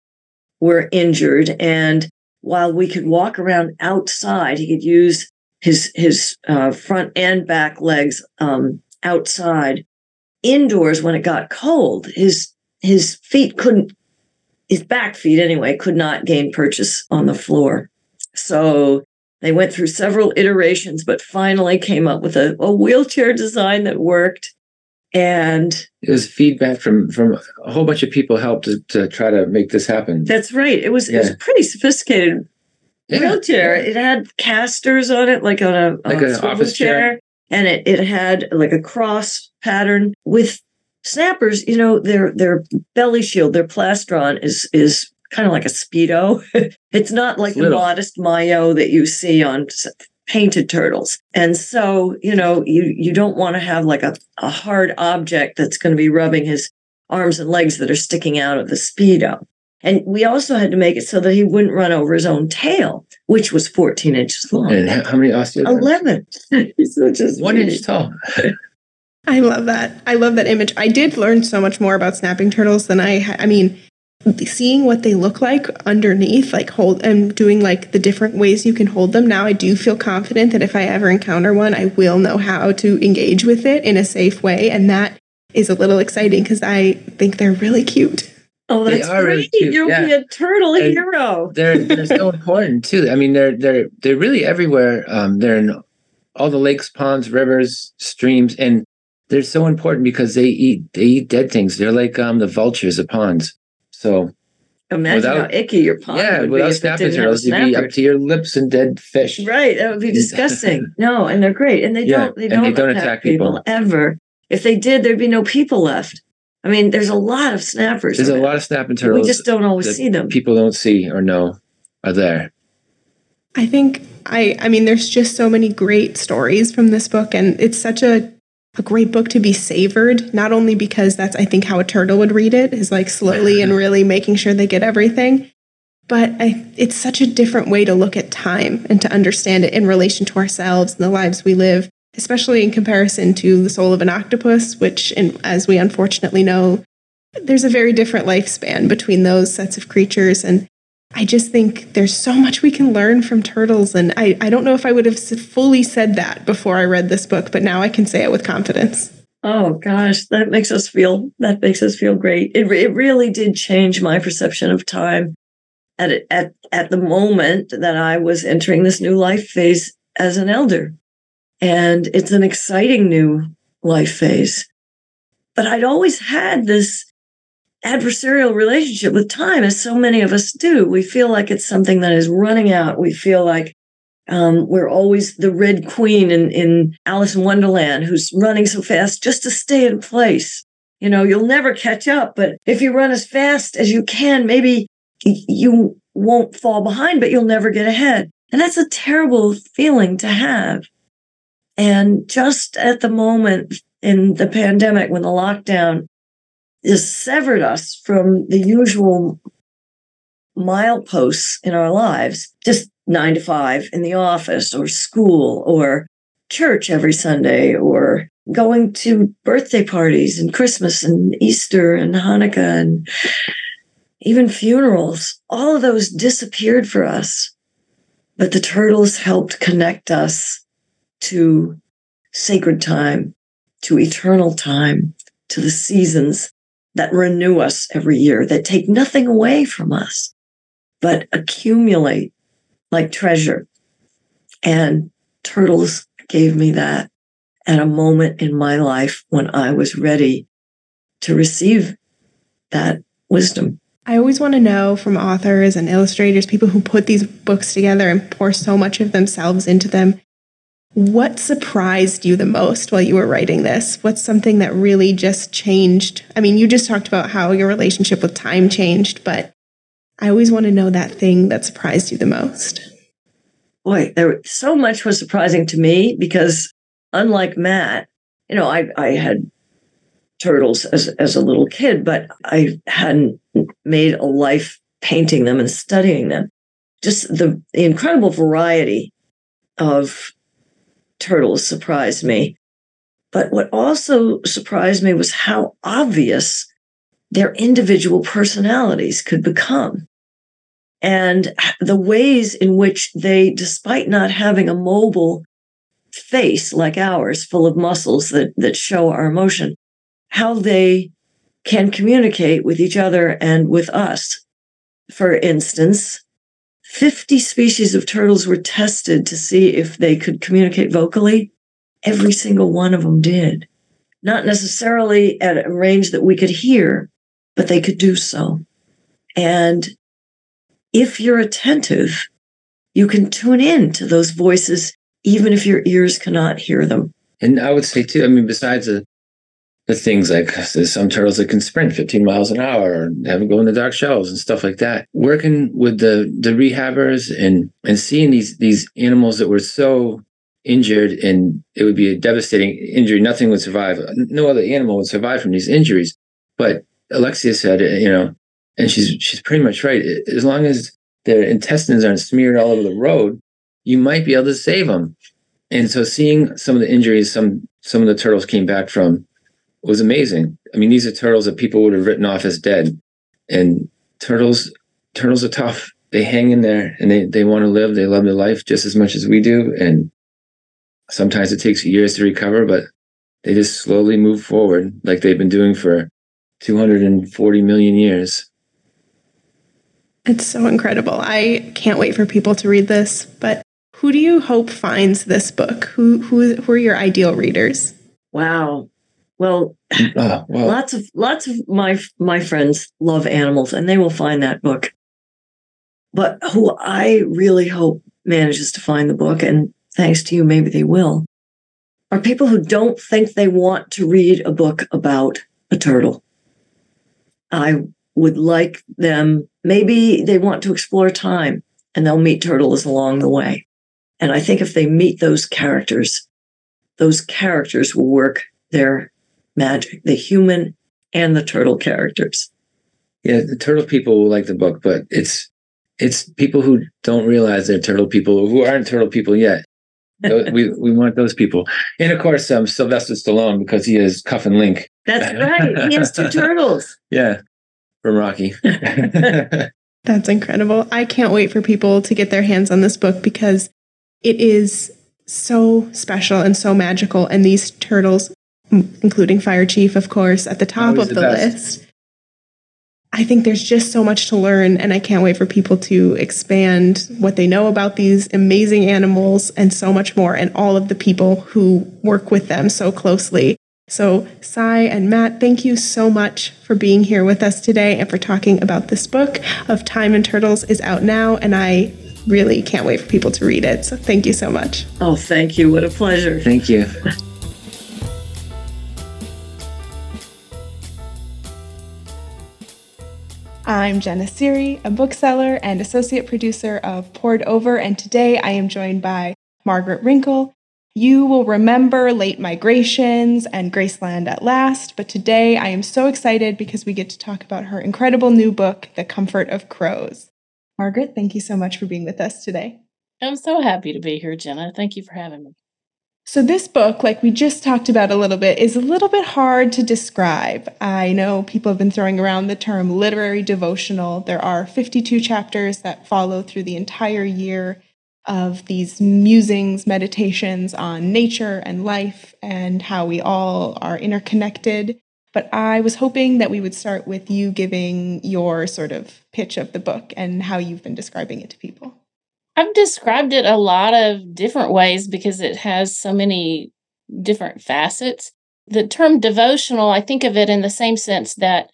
[SPEAKER 3] were injured. And while we could walk around outside, he could use his, his uh, front and back legs um, outside indoors when it got cold. His his feet couldn't his back feet anyway could not gain purchase on the floor. So they went through several iterations but finally came up with a, a wheelchair design that worked. And
[SPEAKER 4] It was feedback from from a whole bunch of people helped to, to try to make this happen.
[SPEAKER 3] that's right. It was it was pretty sophisticated
[SPEAKER 4] Yeah.
[SPEAKER 3] wheelchair. It had casters on it like on a,
[SPEAKER 4] Like an office chair?
[SPEAKER 3] and it, it had like a cross pattern with snappers. You know their their belly shield their plastron is is kind of like a speedo. It's not like the modest maillot that you see on painted turtles. And so you know you you don't want to have like a, a hard object that's going to be rubbing his arms and legs that are sticking out of the speedo and we also had to make it so that he wouldn't run over his own tail which was 14 inches long
[SPEAKER 4] And how, how many osteoarthritis?
[SPEAKER 3] 11 which is
[SPEAKER 4] One inch tall.
[SPEAKER 2] I love that. I love that image. I did learn so much more about snapping turtles than I ha- I mean, seeing what they look like underneath, like hold and doing like the different ways you can hold them. Now I do feel confident that if I ever encounter one, I will know how to engage with it in a safe way. And that is a little exciting because I think they're really cute.
[SPEAKER 3] Oh, that's great. You'll
[SPEAKER 4] yeah.
[SPEAKER 3] be a turtle
[SPEAKER 4] And-
[SPEAKER 3] hero.
[SPEAKER 4] they're they're so important too. I mean, they're they're they're really everywhere. Um, they're in all the lakes, ponds, rivers, streams, and they're so important because they eat they eat dead things. They're like um the vultures of ponds. So
[SPEAKER 3] Imagine
[SPEAKER 4] without-
[SPEAKER 3] how icky your pond
[SPEAKER 4] yeah,
[SPEAKER 3] would be
[SPEAKER 4] without
[SPEAKER 3] if it
[SPEAKER 4] snapper
[SPEAKER 3] didn't have a
[SPEAKER 4] turtles, you'd be up to your lips in dead fish.
[SPEAKER 3] Right, that would be disgusting. no, and they're great, and they
[SPEAKER 4] Yeah,
[SPEAKER 3] don't they don't,
[SPEAKER 4] they don't
[SPEAKER 3] attack,
[SPEAKER 4] attack
[SPEAKER 3] people.
[SPEAKER 4] people.
[SPEAKER 3] ever. If they did, there'd be no people left. I mean, there's a lot of snappers.
[SPEAKER 4] There's a lot of snapping turtles.
[SPEAKER 3] We just don't always
[SPEAKER 4] that
[SPEAKER 3] see them.
[SPEAKER 4] people don't see or know are there.
[SPEAKER 2] I think I I mean there's just so many great stories from this book and it's such a a great book to be savored not only because that's I think how a turtle would read it is like slowly and really making sure they get everything but I, it's such a different way to look at time and to understand it in relation to ourselves and the lives we live especially in comparison to the soul of an octopus which in, as we unfortunately know there's a very different lifespan between those sets of creatures and I just think there's so much we can learn from turtles. And I, I don't know if I would have fully said that before I read this book, but now I can say it with confidence.
[SPEAKER 3] Oh gosh, that makes us feel that makes us feel great. It it really did change my perception of time at at at the moment that I was entering this new life phase as an elder, and it's an exciting new life phase. But I'd always had this adversarial relationship with time, as so many of us do. We feel like it's something that is running out. We feel like um, we're always the Red Queen in, in Alice in Wonderland who's running so fast just to stay in place. You know, you'll never catch up, but if you run as fast as you can, maybe you won't fall behind, but you'll never get ahead. And that's a terrible feeling to have. And just at the moment in the pandemic, when the lockdown has severed us from the usual mileposts in our lives, just nine to five in the office or school or church every Sunday or going to birthday parties and Christmas and Easter and Hanukkah and even funerals. All of those disappeared for us. But the turtles helped connect us to sacred time, to eternal time, to the seasons that renew us every year, that take nothing away from us, but accumulate like treasure. And turtles gave me that at a moment in my life when I was ready to receive that wisdom.
[SPEAKER 2] I always want to know from authors and illustrators, people who put these books together and pour so much of themselves into them, what surprised you the most while you were writing this? What's something that really just changed? I mean, you just talked about how your relationship with time changed, but I always want to know that thing that surprised you the most.
[SPEAKER 3] Boy, there so much was surprising to me because unlike Matt, you know, I I had turtles as as a little kid, but I hadn't made a life painting them and studying them. Just the, the incredible variety of turtles surprised me. But what also surprised me was how obvious their individual personalities could become. And the ways in which they, despite not having a mobile face like ours, full of muscles that, that show our emotion, how they can communicate with each other and with us. For instance, 50 species of turtles were tested to see if they could communicate vocally. Every single one of them did. Not necessarily at a range that we could hear, but they could do so. And if you're attentive, you can tune in to those voices, even if your ears cannot hear them.
[SPEAKER 4] And I would say too, I mean, besides the the things like some turtles that can sprint 15 miles an hour and have them go in the dark shells and stuff like that. Working with the the rehabbers and and seeing these these animals that were so injured and it would be a devastating injury. Nothing would survive. No other animal would survive from these injuries. But Alexia said, uh, you know, and she's she's pretty much right. As long as their intestines aren't smeared all over the road, you might be able to save them. And so seeing some of the injuries some some of the turtles came back from was amazing. I mean, these are turtles that people would have written off as dead. And turtles turtles are tough. They hang in there and they, they want to live. They love their life just as much as we do. And sometimes it takes years to recover, but they just slowly move forward like they've been doing for 240 million years.
[SPEAKER 2] It's so incredible. I can't wait for people to read this. But who do you hope finds this book? Who who who are your ideal readers?
[SPEAKER 3] Wow. Well,
[SPEAKER 4] Oh, well,
[SPEAKER 3] lots of lots of my my friends love animals and they will find that book. But who I really hope manages to find the book and thanks to you maybe they will are people who don't think they want to read a book about a turtle. I would like them maybe they want to explore time and they'll meet turtles along the way. And I think if they meet those characters, those characters will work their magic, the human and the turtle characters.
[SPEAKER 4] yeah, the turtle people will like the book, but it's it's people who don't realize they're turtle people who aren't turtle people yet. We we want those people, and of course, um, Sylvester Stallone because he is Cuff and Link.
[SPEAKER 3] That's right. He has two turtles.
[SPEAKER 4] Yeah, from Rocky.
[SPEAKER 2] That's incredible. I can't wait for people to get their hands on this book because it is so special and so magical. And these turtles, m- including Fire Chief, of course, at the top
[SPEAKER 4] Always
[SPEAKER 2] of
[SPEAKER 4] the
[SPEAKER 2] the, list. I think there's just so much to learn, and I can't wait for people to expand what they know about these amazing animals and so much more, and all of the people who work with them so closely. So, Sy and Matt, thank you so much for being here with us today and for talking about this book of Time and Turtles is out now, and I really can't wait for people to read it. So, thank you so much.
[SPEAKER 3] Oh, thank you. What a pleasure.
[SPEAKER 4] Thank you.
[SPEAKER 2] I'm Jenna Seery, a bookseller and associate producer of Poured Over, and today I am joined by Margaret Renkl. You will remember Late Migrations and Graceland at Last, but today I am so excited because we get to talk about her incredible new book, The Comfort of Crows. Margaret, thank you so much for being with us today.
[SPEAKER 5] I'm so happy to be here, Jenna. Thank you for having me.
[SPEAKER 2] So, this book, like we just talked about a little bit, is a little bit hard to describe. I know people have been throwing around the term literary devotional. There are 52 chapters that follow through the entire year of these musings, meditations on nature and life and how we all are interconnected. But I was hoping that we would start with you giving your sort of pitch of the book and how you've been describing it to people.
[SPEAKER 5] I've described it a lot of different ways because it has so many different facets. The term devotional, I think of it in the same sense that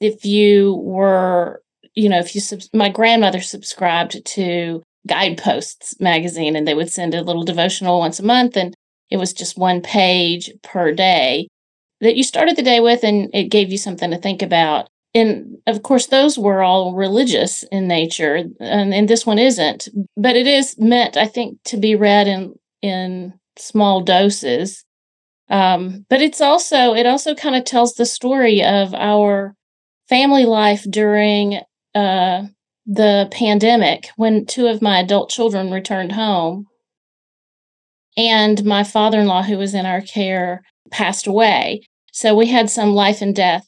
[SPEAKER 5] if you were, you know, if you, subs- my grandmother subscribed to Guideposts magazine and they would send a little devotional once a month and it was just one page per day that you started the day with and it gave you something to think about. And of course, those were all religious in nature, and, and this one isn't. But it is meant, I think, to be read in in small doses. Um, but it's also it also kind of tells the story of our family life during uh, the pandemic when two of my adult children returned home, and my father in law, who was in our care, passed away. So we had some life and death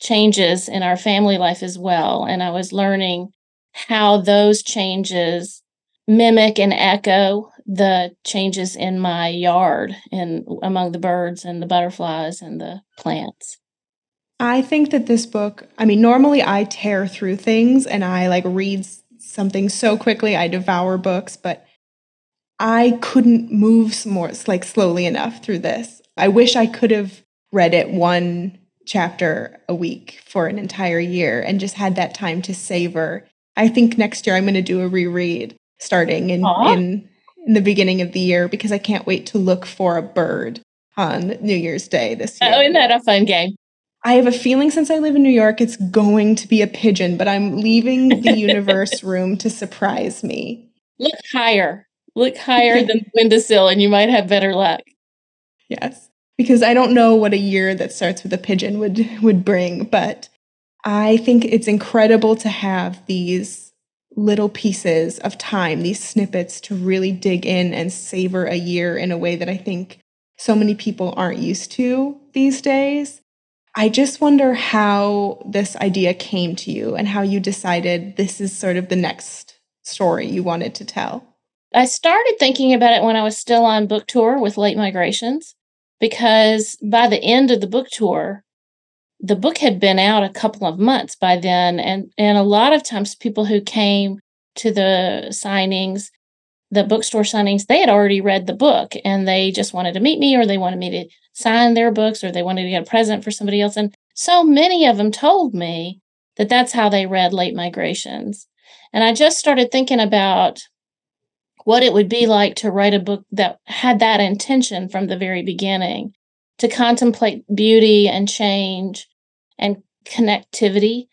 [SPEAKER 5] changes in our family life as well. And I was learning how those changes mimic and echo the changes in my yard and among the birds and the butterflies and the plants.
[SPEAKER 2] I think that this book, I mean, normally I tear through things and I like read something so quickly, I devour books, but I couldn't move more, like slowly enough through this. I wish I could have read it one chapter a week for an entire year and just had that time to savor. I think next year I'm going to do a reread starting in, in in the beginning of the year because I can't wait to look for a bird on New Year's Day this year.
[SPEAKER 5] Oh, isn't that a fun game?
[SPEAKER 2] I have a feeling since I live in New York, it's going to be a pigeon, but I'm leaving the universe room to surprise me.
[SPEAKER 5] Look higher. Look higher than the windowsill and you might have better luck.
[SPEAKER 2] Yes, because I don't know what a year that starts with a pigeon would would bring, but I think it's incredible to have these little pieces of time, these snippets to really dig in and savor a year in a way that I think so many people aren't used to these days. I just wonder how this idea came to you and how you decided this is sort of the next story you wanted to tell.
[SPEAKER 5] I started thinking about it when I was still on book tour with Late Migrations because by the end of the book tour, the book had been out a couple of months by then. And and a lot of times people who came to the signings the bookstore signings they had already read the book and they just wanted to meet me or they wanted me to sign their books or they wanted to get a present for somebody else. And so many of them told me that that's how they read late migrations. And i just started thinking about what it would be like to write a book that had that intention from the very beginning to contemplate beauty and change and connectivity,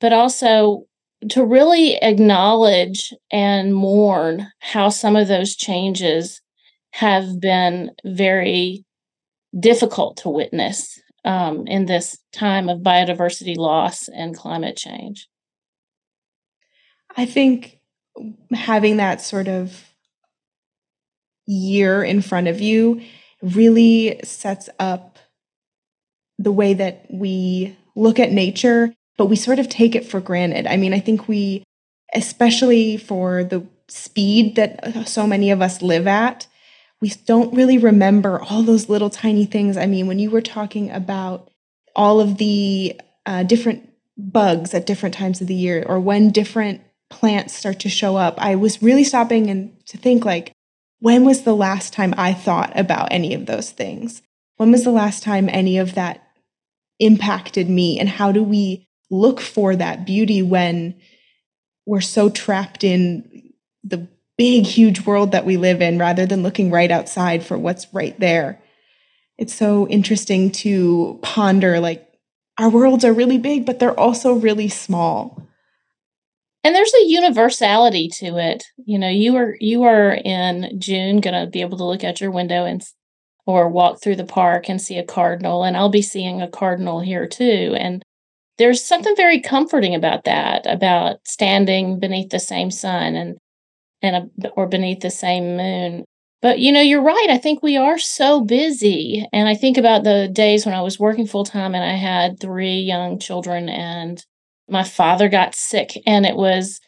[SPEAKER 5] but also to really acknowledge and mourn how some of those changes have been very difficult to witness um, in this time of biodiversity loss and climate change.
[SPEAKER 2] I think having that sort of year in front of you really sets up the way that we look at nature, but we sort of take it for granted. I mean, I think we, especially for the speed that so many of us live at, we don't really remember all those little tiny things. I mean, when you were talking about all of the uh, different bugs at different times of the year or when different plants start to show up, I was really stopping and to think like, when was the last time I thought about any of those things? When was the last time any of that impacted me? And how do we look for that beauty when we're so trapped in the big, huge world that we live in rather than looking right outside for what's right there? It's so interesting to ponder like, our worlds are really big, but they're also really small
[SPEAKER 5] and there's a universality to it. You know you are you are in june going to be able to look out your window and or walk through the park and see a cardinal and i'll be seeing a cardinal here too. And there's something very comforting about that about standing beneath the same sun and and a, or beneath the same moon. But you know you're right i think we are so busy. And i think about the days when i was working full time and i had three young children and my father got sick and it was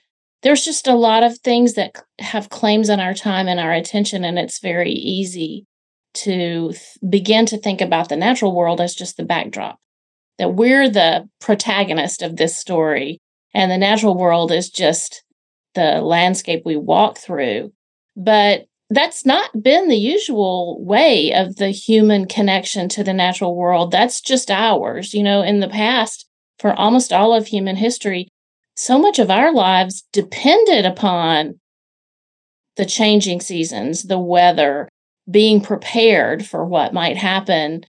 [SPEAKER 5] there's just a lot of things that have claims on our time and our attention and it's very easy to th- begin to think about the natural world as just the backdrop that we're the protagonist of this story and the natural world is just the landscape we walk through. But that's not been the usual way of the human connection to the natural world. That's just ours you know in the past for almost all of human history, so much of our lives depended upon the changing seasons, the weather, being prepared for what might happen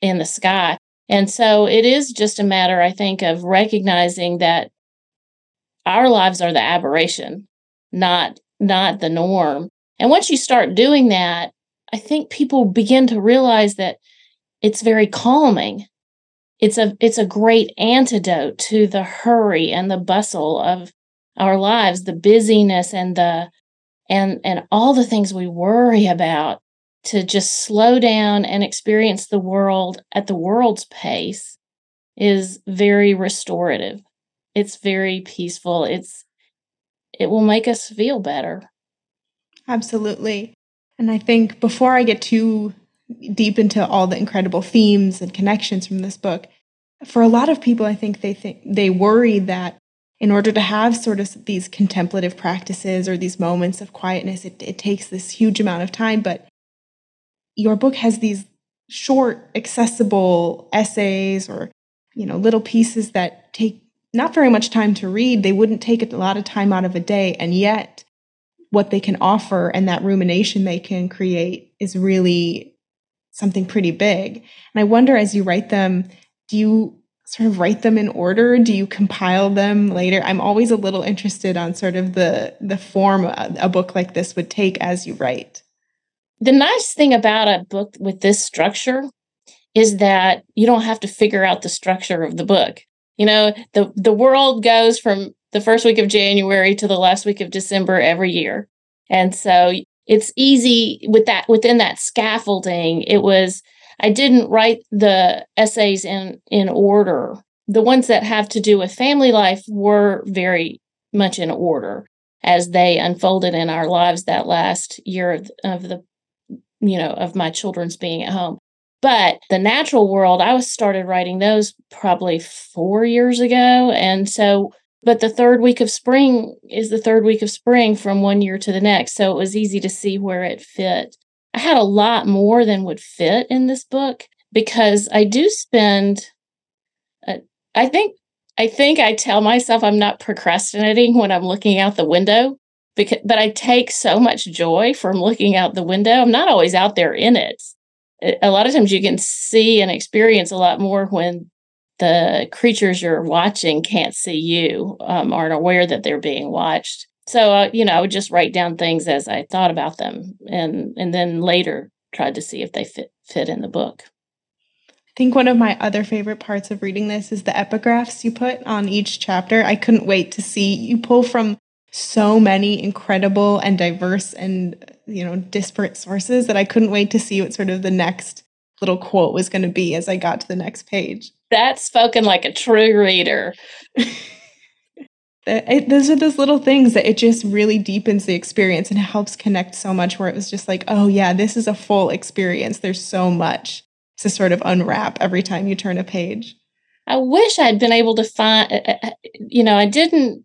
[SPEAKER 5] in the sky. And so it is just a matter, I think, of recognizing that our lives are the aberration, not not the norm. And once you start doing that, I think people begin to realize that it's very calming it's a it's a great antidote to the hurry and the bustle of our lives the busyness and the and and all the things we worry about to just slow down and experience the world at the world's pace is very restorative. It's very peaceful. It's it will make us feel better.
[SPEAKER 2] Absolutely. And i think before i get too deep into all the incredible themes and connections from this book. For a lot of people, I think they think they worry that in order to have sort of these contemplative practices or these moments of quietness, it, it takes this huge amount of time. But your book has these short, accessible essays or you know little pieces that take not very much time to read. They wouldn't take a lot of time out of a day, and yet what they can offer and that rumination they can create is really something pretty big. And I wonder as you write them, do you sort of write them in order? Do you compile them later? I'm always a little interested on sort of the the form a book like this would take as you write.
[SPEAKER 5] The nice thing about a book with this structure is that you don't have to figure out the structure of the book. You know, the the world goes from the first week of January to the last week of December every year. And so it's easy with that within that scaffolding. It was I didn't write the essays in in order. The ones that have to do with family life were very much in order as they unfolded in our lives that last year of, of the you know of my children's being at home. But the natural world i was started writing those probably four years ago. And so but the third week of spring is the third week of spring from one year to the next so it was easy to see where it fit i had a lot more than would fit in this book because i do spend uh, i think I think I tell myself I'm not procrastinating when I'm looking out the window because but I take so much joy from looking out the window. I'm not always out there in it. A lot of times you can see and experience a lot more when the creatures you're watching can't see you, um, aren't aware that they're being watched. So uh, you know, I would just write down things as I thought about them, and and then later tried to see if they fit fit in the book.
[SPEAKER 2] I think one of my other favorite parts of reading this is the epigraphs you put on each chapter. I couldn't wait to see you pull from so many incredible and diverse and you know disparate sources that I couldn't wait to see what sort of the next little quote was going to be as I got to the next page.
[SPEAKER 5] That's spoken like a true reader.
[SPEAKER 2] it, those are those little things that it just really deepens the experience and helps connect so much where it was just like oh yeah this is a full experience there's so much to sort of unwrap every time you turn a page.
[SPEAKER 5] I wish I'd been able to find, uh, uh, you know, I didn't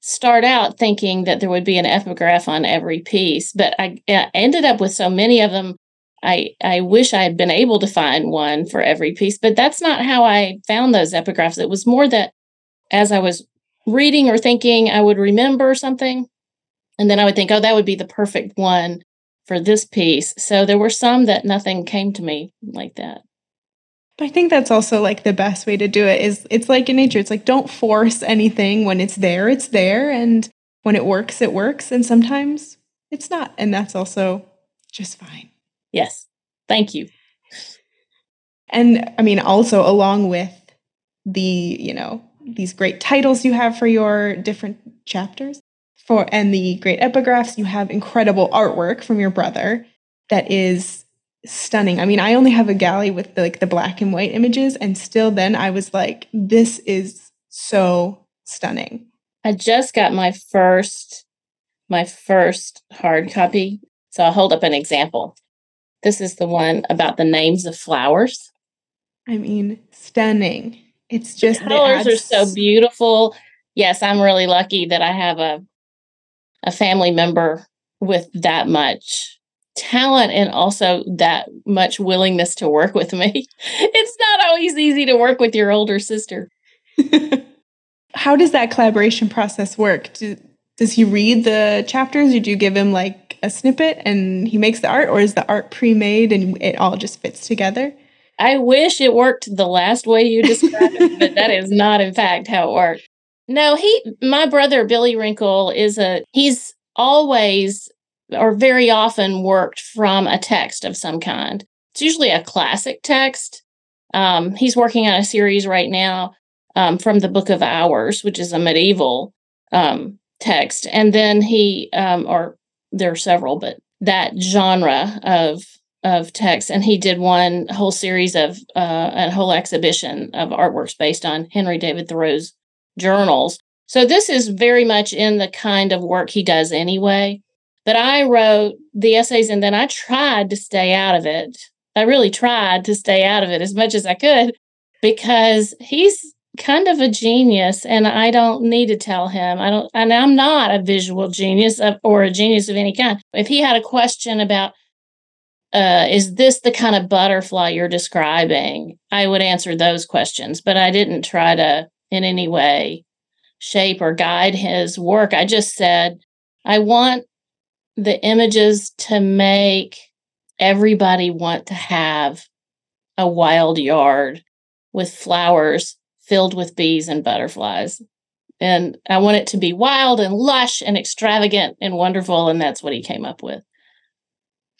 [SPEAKER 5] start out thinking that there would be an epigraph on every piece, but I ended up with so many of them. I, I wish I had been able to find one for every piece, but that's not how I found those epigraphs. It was more that as I was reading or thinking, I would remember something, and then I would think, oh, that would be the perfect one for this piece. So there were some that nothing came to me like that.
[SPEAKER 2] I think that's also like the best way to do it is it's like in nature. It's like don't force anything when it's there, it's there. And when it works, it works. And sometimes it's not. And that's also just fine.
[SPEAKER 5] Yes. Thank you.
[SPEAKER 2] And I mean, also along with the, you know, these great titles you have for your different chapters, for and the great epigraphs. You have incredible artwork from your brother that is stunning. I mean, I only have a galley with the, like the black and white images, and still then I was like, this is so stunning.
[SPEAKER 5] I just got my first my first hard copy. So I'll hold up an example. This is the one about the names of flowers.
[SPEAKER 2] I mean, stunning. It's just
[SPEAKER 5] the colors are so beautiful. Yes, I'm really lucky that I have a a family member with that much talent and also that much willingness to work with me. It's not always easy to work with your older sister.
[SPEAKER 2] How does that collaboration process work? Do, does he read the chapters or do you give him like a snippet and he makes the art or is the art pre-made and it all just fits together?
[SPEAKER 5] I wish it worked the last way you described it, but that is not in fact how it worked. No, he, my brother Billy Renkl is a, he's always or very often worked from a text of some kind. It's usually a classic text. Um, he's working on a series right now um, from the Book of Hours, which is a medieval um, text. And then he, um, or there are several, but that genre of of text, and he did one whole series of uh, a whole exhibition of artworks based on Henry David Thoreau's journals. So this is very much in the kind of work he does anyway. But I wrote the essays and then I tried to stay out of it. I really tried to stay out of it as much as I could because he's kind of a genius and I don't need to tell him. I don't and I'm not a visual genius of, or a genius of any kind. If he had a question about uh, is this the kind of butterfly you're describing? I would answer those questions, but I didn't try to in any way shape or guide his work. I just said, I want the images to make everybody want to have a wild yard with flowers filled with bees and butterflies. And I want it to be wild and lush and extravagant and wonderful. And that's what he came up with.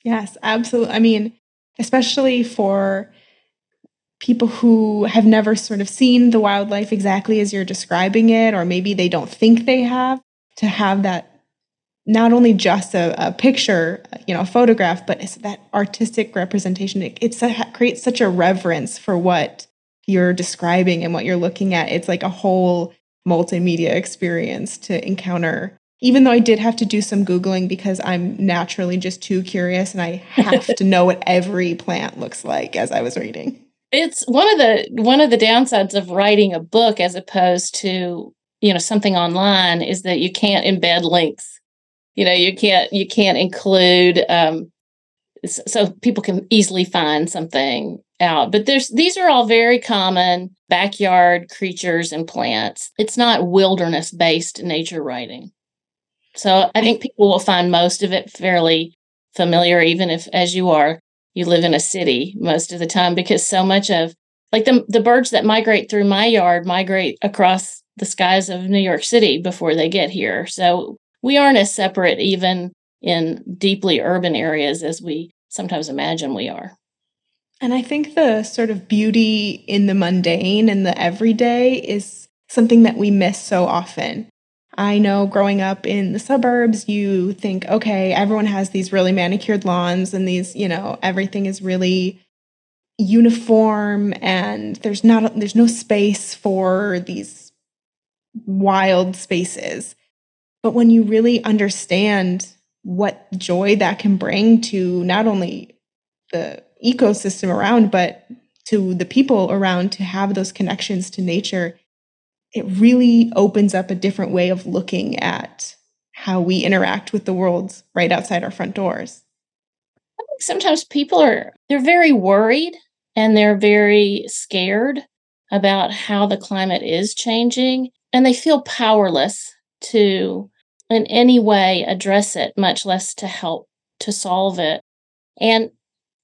[SPEAKER 2] Yes, absolutely. I mean, especially for people who have never sort of seen the wildlife exactly as you're describing it, or maybe they don't think they have, to have that not only just a, a picture, you know, a photograph, but that artistic representation. It, it's a, creates such a reverence for what you're describing and what you're looking at. It's like a whole multimedia experience to encounter. Even though I did have to do some Googling because I'm naturally just too curious and I have to know what every plant looks like as I was reading.
[SPEAKER 5] It's one of the one of the downsides of writing a book as opposed to, you know, something online is that you can't embed links. You know, you can't you can't include um so people can easily find something out. But there's these are all very common backyard creatures and plants. It's not wilderness based nature writing. So I think people will find most of it fairly familiar, even if as you are, you live in a city most of the time, because so much of like the the birds that migrate through my yard migrate across the skies of New York City before they get here. So we aren't as separate even in deeply urban areas as we sometimes imagine we are.
[SPEAKER 2] And I think the sort of beauty in the mundane and the everyday is something that we miss so often. I know growing up in the suburbs, you think, okay, everyone has these really manicured lawns and these, you know, everything is really uniform and there's not there's no space for these wild spaces. But when you really understand what joy that can bring to not only the ecosystem around, but to the people around to have those connections to nature, it really opens up a different way of looking at how we interact with the world right outside our front doors.
[SPEAKER 5] I think sometimes people are they're very worried and they're very scared about how the climate is changing and they feel powerless to in any way address it much less to help to solve it and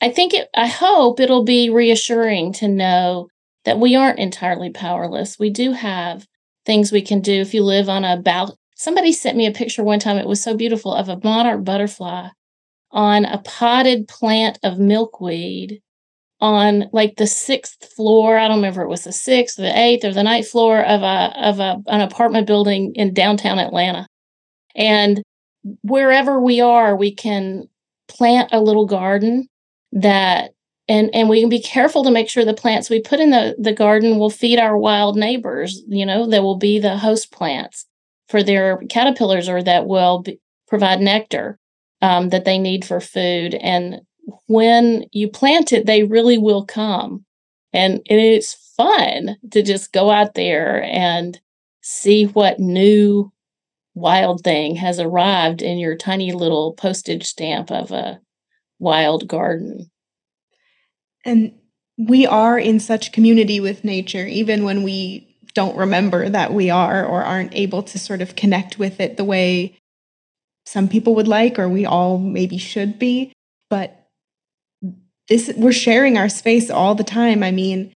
[SPEAKER 5] I think it, I hope it'll be reassuring to know that we aren't entirely powerless. We do have things we can do if you live on a balcony. Somebody sent me a picture one time, it was so beautiful, of a monarch butterfly on a potted plant of milkweed on like the sixth floor. I don't remember it was the sixth, the eighth, or the ninth floor of a of a, an apartment building in downtown Atlanta. And wherever we are, we can plant a little garden that and and we can be careful to make sure the plants we put in the the garden will feed our wild neighbors you know that will be the host plants for their caterpillars or that will be, provide nectar um, that they need for food. And when you plant it they really will come. And it's fun to just go out there and see what new wild thing has arrived in your tiny little postage stamp of a wild garden.
[SPEAKER 2] And we are in such community with nature, even when we don't remember that we are or aren't able to sort of connect with it the way some people would like or we all maybe should be. But this we're sharing our space all the time. I mean,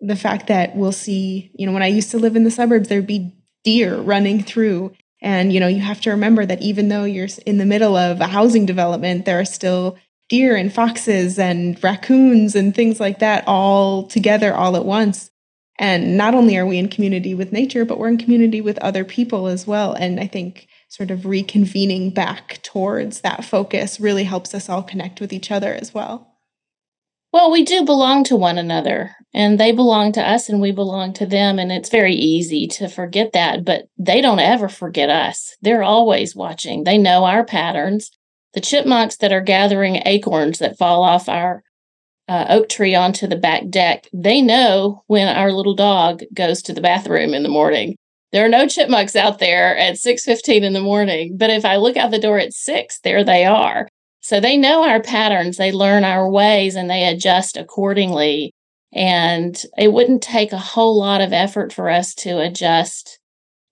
[SPEAKER 2] the fact that we'll see, you know, when I used to live in the suburbs, there'd be deer running through. And, you know, you have to remember that even though you're in the middle of a housing development, there are still deer and foxes and raccoons and things like that all together all at once. And not only are we in community with nature, but we're in community with other people as well. And I think sort of reconvening back towards that focus really helps us all connect with each other as well.
[SPEAKER 5] Well, we do belong to one another, and they belong to us, and we belong to them. And it's very easy to forget that, but they don't ever forget us. They're always watching, they know our patterns, the chipmunks that are gathering acorns that fall off our uh, oak tree onto the back deck, they know when our little dog goes to the bathroom in the morning. There are no chipmunks out there at 6:15 in the morning, but if I look out the door at 6, there they are. So they know our patterns, they learn our ways and they adjust accordingly. And it wouldn't take a whole lot of effort for us to adjust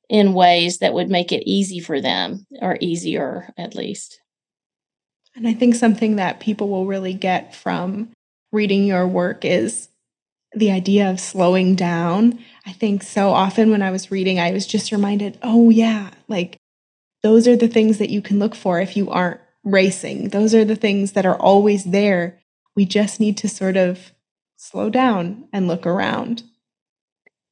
[SPEAKER 5] in ways that would make it easy for them or easier at least.
[SPEAKER 2] And I think something that people will really get from reading your work is the idea of slowing down. I think so often when I was reading, I was just reminded, oh, yeah, like those are the things that you can look for if you aren't racing. Those are the things that are always there. We just need to sort of slow down and look around.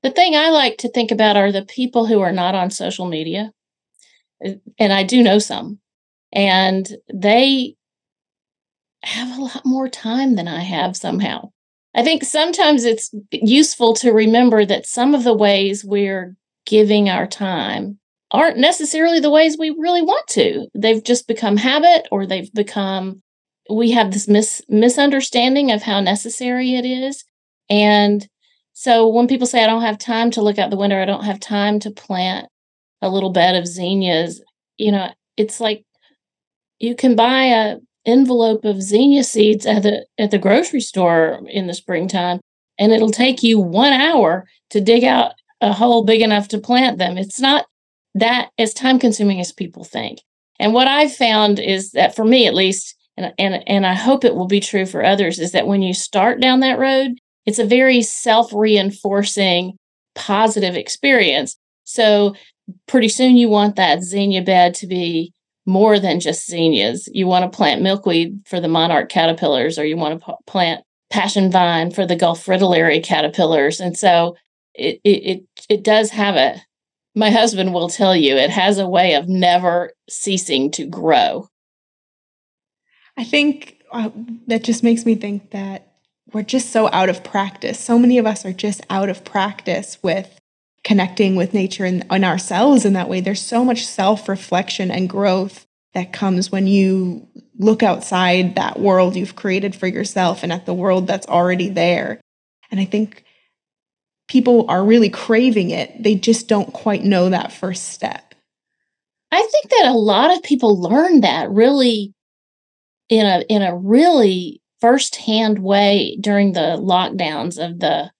[SPEAKER 5] The thing I like to think about are the people who are not on social media. Uh, and I do know some And they have a lot more time than I have somehow. I think sometimes it's useful to remember that some of the ways we're giving our time aren't necessarily the ways we really want to. They've just become habit or they've become, we have this mis- misunderstanding of how necessary it is. And so when people say, I don't have time to look out the window, I don't have time to plant a little bed of zinnias, you know, it's like you can buy a envelope of zinnia seeds at the at the grocery store in the springtime and it'll take you 1 hour to dig out a hole big enough to plant them. It's not that as time consuming as people think. And what I've found is that for me at least and, and and I hope it will be true for others is that when you start down that road, it's a very self-reinforcing positive experience. So pretty soon you want that zinnia bed to be more than just zinnias. You want to plant milkweed for the monarch caterpillars, or you want to p- plant passion vine for the Gulf fritillary caterpillars. And so it, it it it does have a. My husband will tell you it has a way of never ceasing to grow.
[SPEAKER 2] I think uh, that just makes me think that we're just so out of practice. So many of us are just out of practice with connecting with nature and, and ourselves in that way. There's so much self reflection and growth that comes when you look outside that world you've created for yourself and at the world that's already there. And I think people are really craving it. They just don't quite know that first step.
[SPEAKER 5] I think that a lot of people learn that really in a in a really firsthand way during the lockdowns of the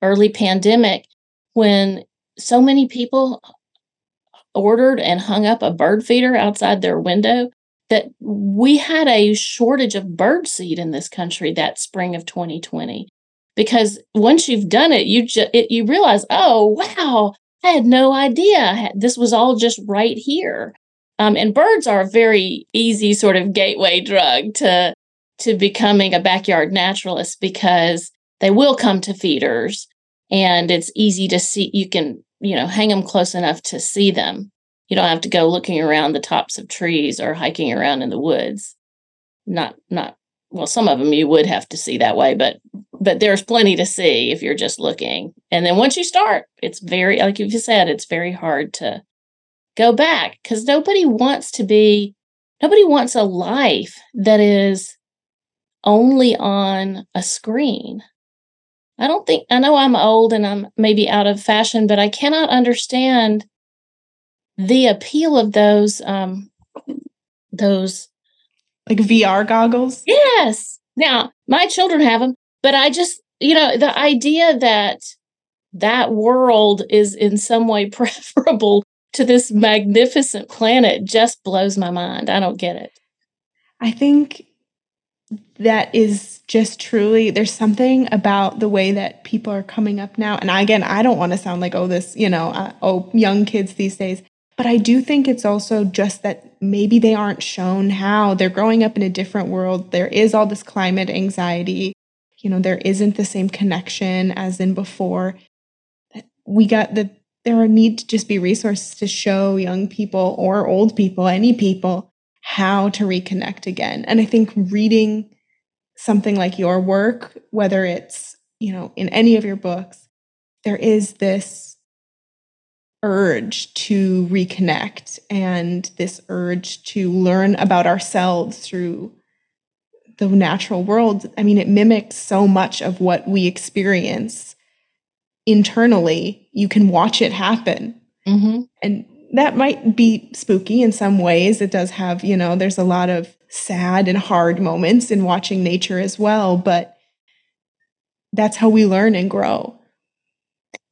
[SPEAKER 5] early pandemic when so many people ordered and hung up a bird feeder outside their window that we had a shortage of bird seed in this country that spring of 2020 because once you've done it you just you realize oh wow i had no idea. This was all just right here. Um, and birds are a very easy sort of gateway drug to to becoming a backyard naturalist because they will come to feeders and it's easy to see you can you know hang them close enough to see them. You don't have to go looking around the tops of trees or hiking around in the woods. Not not well some of them you would have to see that way but but there's plenty to see if you're just looking. And then once you start it's very like you said it's very hard to go back because nobody wants to be nobody wants a life that is only on a screen I don't think, I know I'm old and I'm maybe out of fashion, but I cannot understand the appeal of those, um, those
[SPEAKER 2] like VR goggles.
[SPEAKER 5] Yes. Now, my children have them, but I just, you know, the idea that that world is in some way preferable to this magnificent planet just blows my mind. I don't get it.
[SPEAKER 2] I think that is just truly there's something about the way that people are coming up now. And again i don't want to sound like oh this you know uh, oh young kids these days. But i do think it's also just that maybe they aren't shown how. They're growing up in a different world. There is all this climate anxiety. You know there isn't the same connection as in before. We got the there are need to just be resources to show young people or old people any people how to reconnect again. And I think reading something like your work, whether it's, you know, in any of your books, there is this urge to reconnect and this urge to learn about ourselves through the natural world. I mean, it mimics so much of what we experience internally. You can watch it happen. Mm-hmm. And that might be spooky in some ways. It does have, you know, there's a lot of sad and hard moments in watching nature as well, but that's how we learn and grow.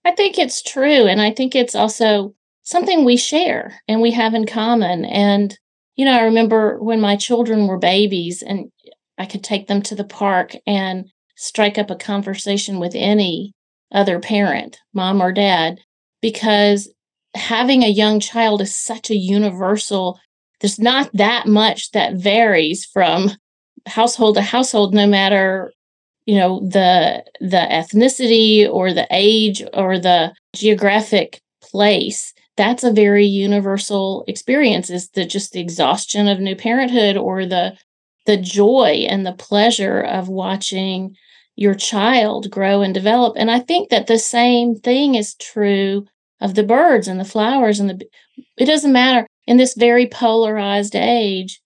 [SPEAKER 5] I think it's true. And I think it's also something we share and we have in common. And, you know, I remember when my children were babies and I could take them to the park and strike up a conversation with any other parent, mom or dad, because having a young child is such a universal there's not that much that varies from household to household no matter you know the the ethnicity or the age or the geographic place. That's a very universal experience is the just the exhaustion of new parenthood or the the joy and the pleasure of watching your child grow and develop. And i think that the same thing is true of the birds and the flowers and the it doesn't matter. In this very polarized age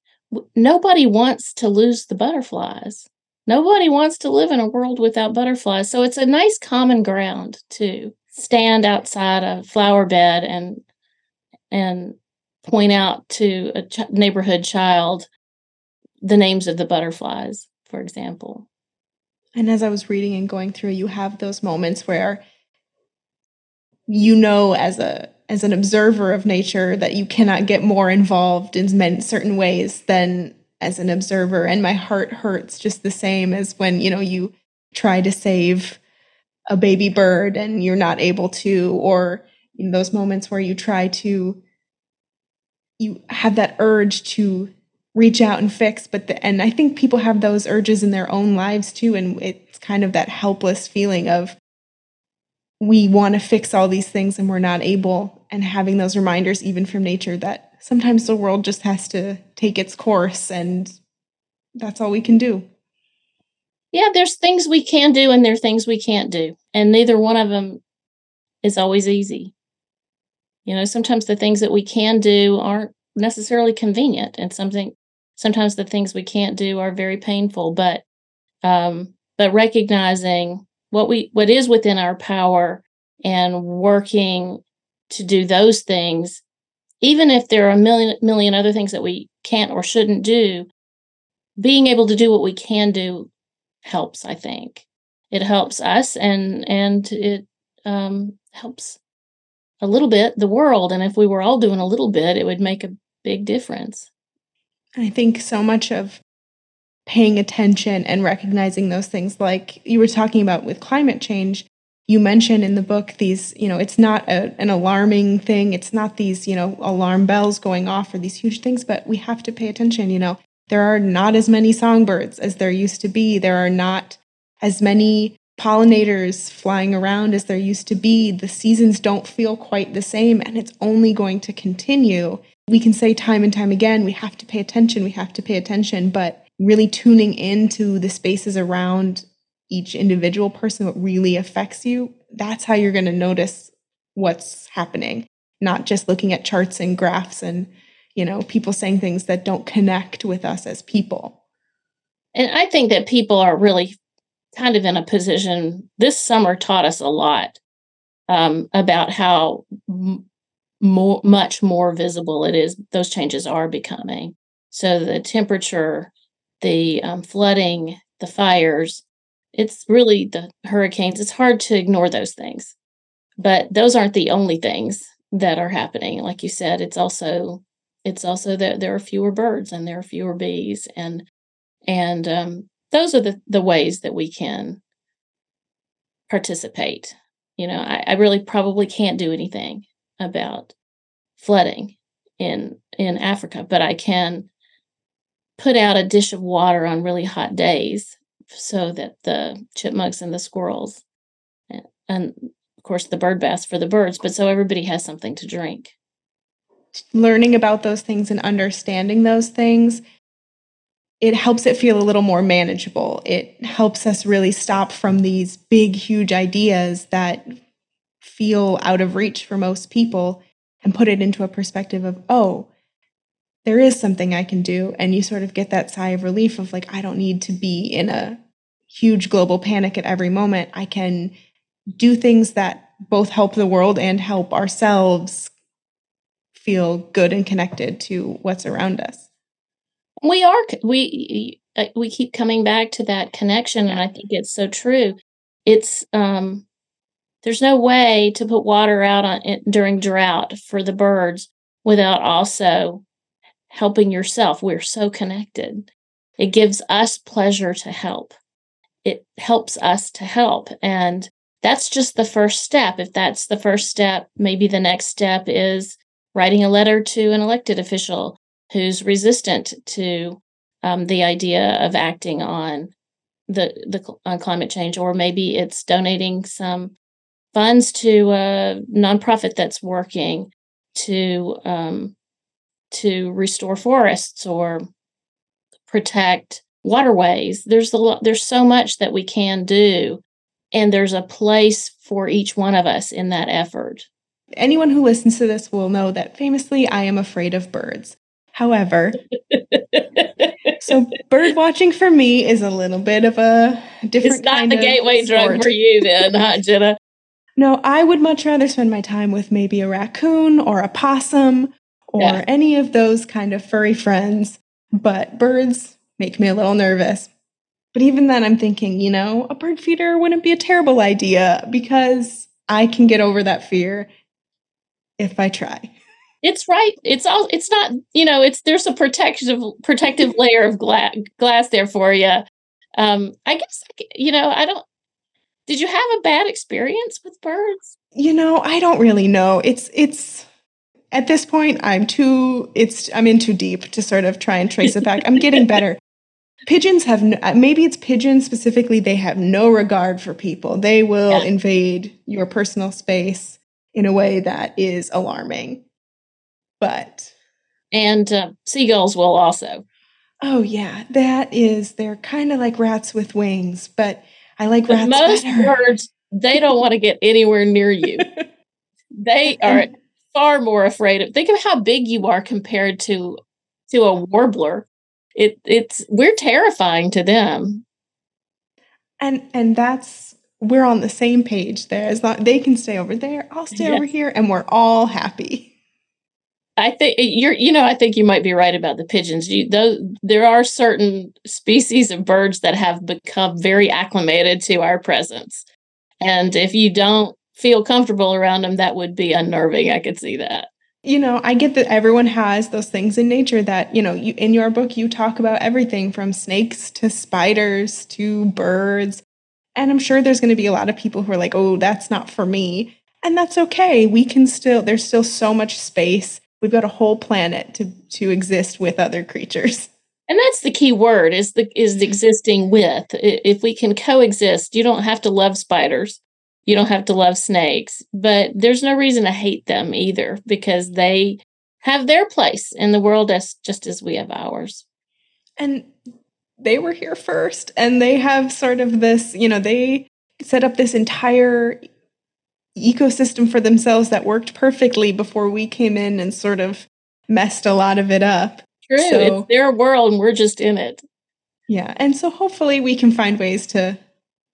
[SPEAKER 5] nobody wants to lose the butterflies. Nobody wants to live in a world without butterflies. So it's a nice common ground to stand outside a flower bed and and point out to a ch- neighborhood child the names of the butterflies for example.
[SPEAKER 2] And as i was reading and going through you have those moments where you know as a as an observer of nature that you cannot get more involved in certain ways than as an observer. And my heart hurts just the same as when you know you try to save a baby bird and you're not able to or in those moments where you try to you have that urge to reach out and fix. But the, and i think people have those urges in their own lives too. And it's kind of that helpless feeling of we want to fix all these things and we're not able and having those reminders even from nature that sometimes the world just has to take its course and that's all we can do.
[SPEAKER 5] Yeah there's things we can do and there's things we can't do and neither one of them is always easy. You know sometimes the things that we can do aren't necessarily convenient and something sometimes the things we can't do are very painful but um but recognizing what we what is within our power and working to do those things even if there are a million million other things that we can't or shouldn't do being able to do what we can do helps i think. It helps us and and it um, helps a little bit the world and if we were all doing a little bit it would make a big difference.
[SPEAKER 2] I think so much of paying attention and recognizing those things. Like you were talking about with climate change you mention in the book these you know it's not a, an alarming thing. It's not these you know alarm bells going off for these huge things but we have to pay attention you know. There are not as many songbirds as there used to be. There are not as many pollinators flying around as there used to be. The seasons don't feel quite the same and it's only going to continue. We can say time and time again we have to pay attention we have to pay attention but really tuning into the spaces around each individual person, what really affects you, that's how you're going to notice what's happening, not just looking at charts and graphs and, you know, people saying things that don't connect with us as people.
[SPEAKER 5] And I think that people are really kind of in a position, this summer taught us a lot um, about how m- more, much more visible it is, those changes are becoming. So the temperature the um, flooding, the fires. It's really the hurricanes. It's hard to ignore those things. But those aren't the only things that are happening. Like you said, it's also it's also that there are fewer birds and there are fewer bees and and um, those are the, the ways that we can participate. You know, I, I really probably can't do anything about flooding in in Africa, but I can put out a dish of water on really hot days so that the chipmunks and the squirrels and, and of course the bird baths for the birds but so everybody has something to drink.
[SPEAKER 2] Learning about those things and understanding those things it helps it feel a little more manageable. It helps us really stop from these big huge ideas that feel out of reach for most people and put it into a perspective of oh there is something I can do. And you sort of get that sigh of relief of like, I don't need to be in a huge global panic at every moment. I can do things that both help the world and help ourselves feel good and connected to what's around us.
[SPEAKER 5] We are we we keep coming back to that connection and I think it's so true. It's um there's no way to put water out on during drought for the birds without also helping yourself. We're so connected. It gives us pleasure to help. It helps us to help. And that's just the first step. If that's the first step, maybe the next step is writing a letter to an elected official who's resistant to um, the idea of acting on the the on climate change, or maybe it's donating some funds to a nonprofit that's working to um, to restore forests or protect waterways. There's a lot, there's so much that we can do, and there's a place for each one of us in that effort.
[SPEAKER 2] Anyone who listens to this will know that famously I am afraid of birds. However, so bird watching for me is a little bit of a different.
[SPEAKER 5] It's not the gateway sport. drug for you, then, huh, Jenna?
[SPEAKER 2] No, I would much rather spend my time with maybe a raccoon or a possum or yeah. any of those kind of furry friends. But birds make me a little nervous. But even then, I'm thinking, you know, a bird feeder wouldn't be a terrible idea because I can get over that fear if I try.
[SPEAKER 5] It's right. It's all. It's not. You know. It's there's a protective protective layer of glass glass there for you. Um, I guess you know. I don't. Did you have a bad experience with birds?
[SPEAKER 2] You know, I don't really know. It's it's at this point I'm too it's I'm in too deep to sort of try and trace it back. I'm getting better. Pigeons have no, uh, maybe it's pigeons specifically they have no regard for people. They will yeah. invade your personal space in a way that is alarming. But
[SPEAKER 5] and uh, seagulls will also.
[SPEAKER 2] Oh yeah, that is they're kind of like rats with wings, but I like but rats
[SPEAKER 5] most
[SPEAKER 2] better.
[SPEAKER 5] birds, they don't want to get anywhere near you. they are far more afraid of. Think of how big you are compared to to a warbler. It it's we're terrifying to them.
[SPEAKER 2] And and that's we're on the same page there. As long they can stay over there, I'll stay yeah. over here, and we're all happy.
[SPEAKER 5] I think eh, you're, you know, I think you might be right about the pigeons. You, though, there are certain species of birds that have become very acclimated to our presence, and if you don't feel comfortable around them, that would be unnerving. I could see that.
[SPEAKER 2] You know, I get that everyone has those things in nature that you know. You in your book, you talk about everything from snakes to spiders to birds, and I'm sure there's going to be a lot of people who are like, "Oh, that's not for me," and that's okay. We can still. There's still so much space we've got a whole planet to to exist with other creatures
[SPEAKER 5] and that's the key word is the is the existing with if we can coexist you don't have to love spiders you don't have to love snakes but there's no reason to hate them either because they have their place in the world as just as we have ours
[SPEAKER 2] and they were here first and they have sort of this you know they set up this entire ecosystem for themselves that worked perfectly before we came in and sort of messed a lot of it up.
[SPEAKER 5] True. So, it's their world and we're just in it.
[SPEAKER 2] Yeah. And so hopefully we can find ways to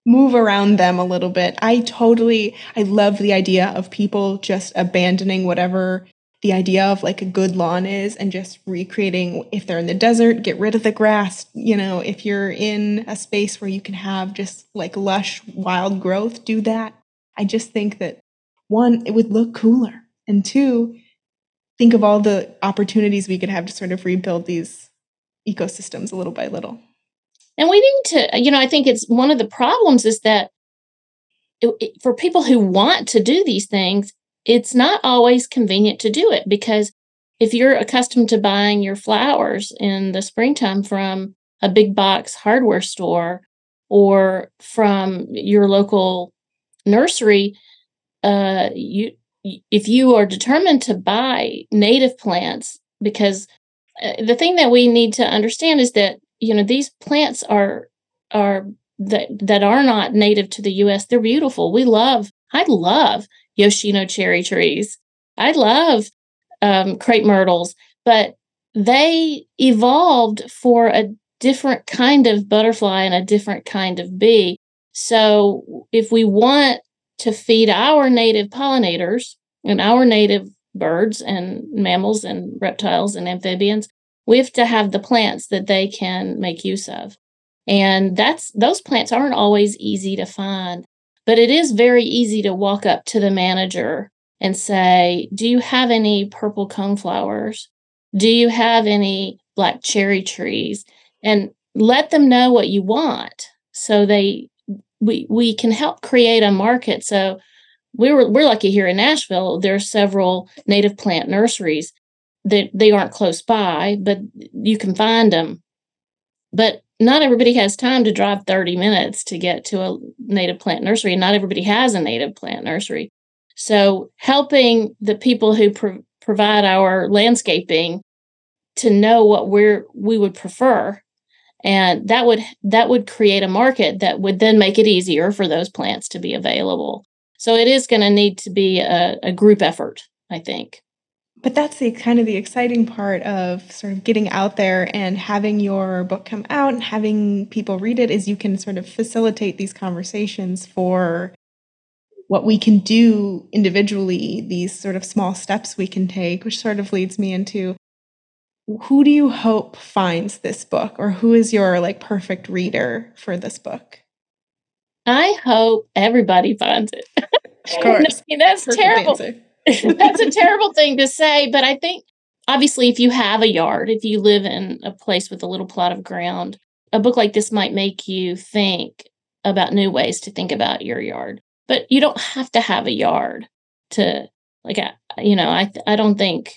[SPEAKER 2] move around them a little bit. I totally I love the idea of people just abandoning whatever the idea of like a good lawn is and just recreating if they're in the desert, get rid of the grass, you know, if you're in a space where you can have just like lush wild growth, do that. I just think that one, it would look cooler. And two, think of all the opportunities we could have to sort of rebuild these ecosystems a little by little.
[SPEAKER 5] And we need to, you know, I think it's one of the problems is that it, it, for people who want to do these things, it's not always convenient to do it because if you're accustomed to buying your flowers in the springtime from a big box hardware store or from your local nursery, uh, you if you are determined to buy native plants, because uh, the thing that we need to understand is that you know these plants are are that that are not native to the U.S. They're beautiful. We love. I love Yoshino cherry trees. I love um, crepe myrtles, but they evolved for a different kind of butterfly and a different kind of bee. So if we want to feed our native pollinators and our native birds and mammals and reptiles and amphibians, we have to have the plants that they can make use of. And that's those plants aren't always easy to find, but it is very easy to walk up to the manager and say, "Do you have any purple coneflowers? Do you have any black cherry trees?" and let them know what you want so they we we can help create a market. So we were we're lucky here in Nashville. There are several native plant nurseries that they aren't close by, but you can find them. But not everybody has time to drive 30 minutes to get to a native plant nursery. and Not everybody has a native plant nursery. So helping the people who pro- provide our landscaping to know what we're we would prefer and that would that would create a market that would then make it easier for those plants to be available so it is going to need to be a, a, group effort i think
[SPEAKER 2] but that's the kind of the exciting part of sort of getting out there and having your book come out and having people read it is you can sort of facilitate these conversations for what we can do individually, these sort of small steps we can take, which sort of leads me into who do you hope finds this book or who is your like perfect reader for this book?
[SPEAKER 5] I hope everybody finds it.
[SPEAKER 2] Of course.
[SPEAKER 5] that's perfect terrible. That's a terrible thing to say, but I think obviously if you have a yard, if you live in a place with a little plot of ground, a book like this might make you think about new ways to think about your yard. But you don't have to have a yard to like you know i i don't think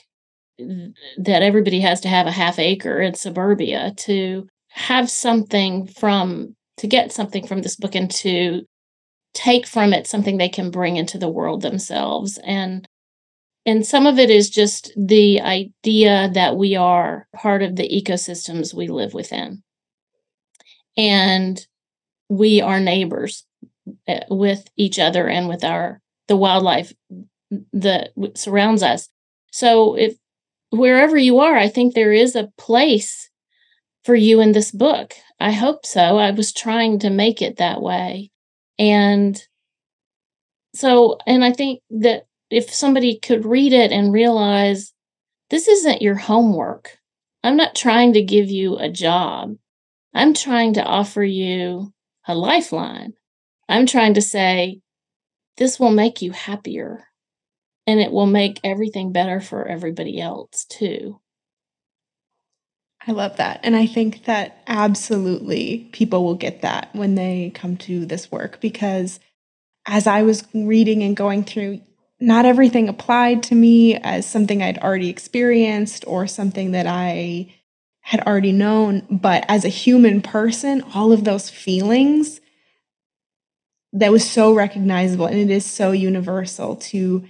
[SPEAKER 5] that everybody has to have a half acre in suburbia to have something from to get something from this book and to take from it something they can bring into the world themselves. And and some of it is just the idea that we are part of the ecosystems we live within and we are neighbors uh, with each other and with our the wildlife that surrounds us. So if wherever you are, I think there is a place for you in this book. I hope so. I was trying to make it that way. And so and I think that if somebody could read it and realize this isn't your homework. I'm not trying to give you a job. I'm trying to offer you a lifeline. I'm trying to say this will make you happier and it will make everything better for everybody else too.
[SPEAKER 2] I love that. And I think that absolutely people will get that when they come to this work because as I was reading and going through, not everything applied to me as something I'd already experienced or something that I had already known. But as a human person, all of those feelings that was so recognizable and it is so universal to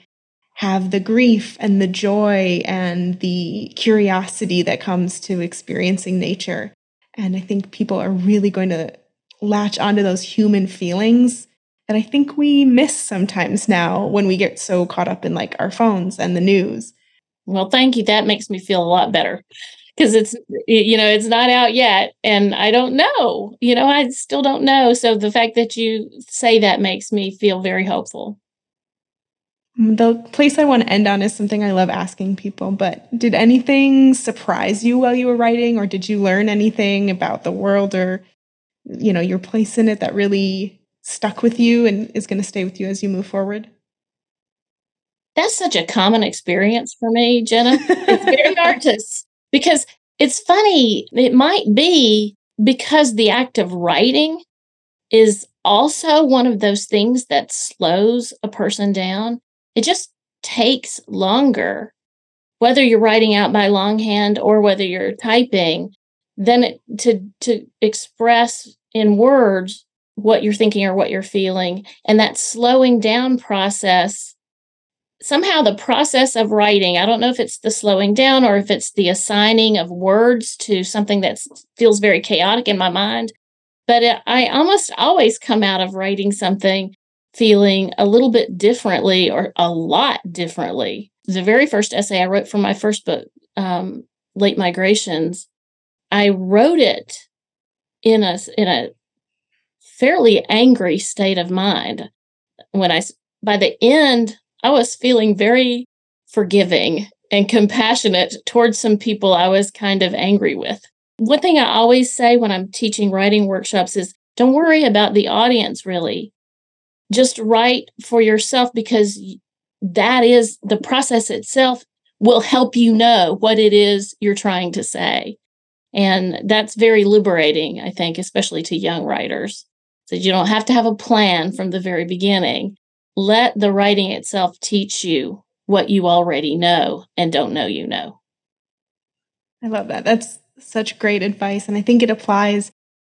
[SPEAKER 2] have the grief and the joy and the curiosity that comes to experiencing nature. And I think people are really going to latch onto those human feelings that I think we miss sometimes now when we get so caught up in like our phones and the news.
[SPEAKER 5] Well, thank you. That makes me feel a lot better because it's you know it's not out yet and i don't know you know i still don't know so the fact that you say that makes me feel very hopeful
[SPEAKER 2] mm, the place i want to end on is something i love asking people but did anything surprise you while you were writing or did you learn anything about the world or you know your place in it that really stuck with you and is going to stay with you as you move forward?
[SPEAKER 5] That's such a common experience for me jenna. It's very hard to because it's funny, it might be because the act of writing is also one of those things that slows a person down. It just takes longer, whether you're writing out by longhand or whether you're typing, than it, to to express in words what you're thinking or what you're feeling, and that slowing down process somehow the process of writing, I don't know if it's the slowing down or if it's the assigning of words to something that feels very chaotic in my mind, but it, I almost always come out of writing something feeling a little bit differently or a lot differently. The very first essay I wrote for my first book, um, Late Migrations, I wrote it in a in a fairly angry state of mind. When I by the end I was feeling very forgiving and compassionate towards some people I was kind of angry with. One thing I always say when I'm teaching writing workshops is don't worry about the audience really. Just write for yourself because that is the process itself will help you know what it is you're trying to say. And that's very liberating, I think, especially to young writers. So you don't have to have a plan from the very beginning let the writing itself teach you what you already know and don't know you know.
[SPEAKER 2] I love that. That's such great advice. And I think it applies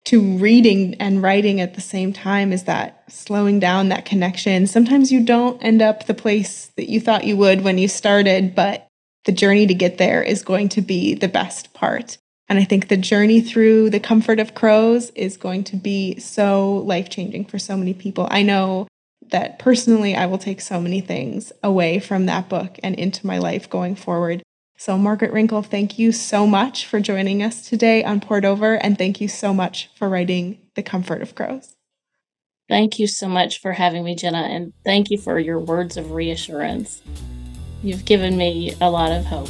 [SPEAKER 2] to reading and writing at the same time is that slowing down that connection. Sometimes you don't end up the place that you thought you would when you started, but the journey to get there is going to be the best part. And I think the journey through the comfort of crows is going to be so life changing for so many people. I know that personally, I will take so many things away from that book and into my life going forward. So, Margaret Renkl, thank you so much for joining us today on Poured Over, and thank you so much for writing The Comfort of Crows.
[SPEAKER 5] Thank you so much for having me, Jenna, and thank you for your words of reassurance. You've given me a lot of hope.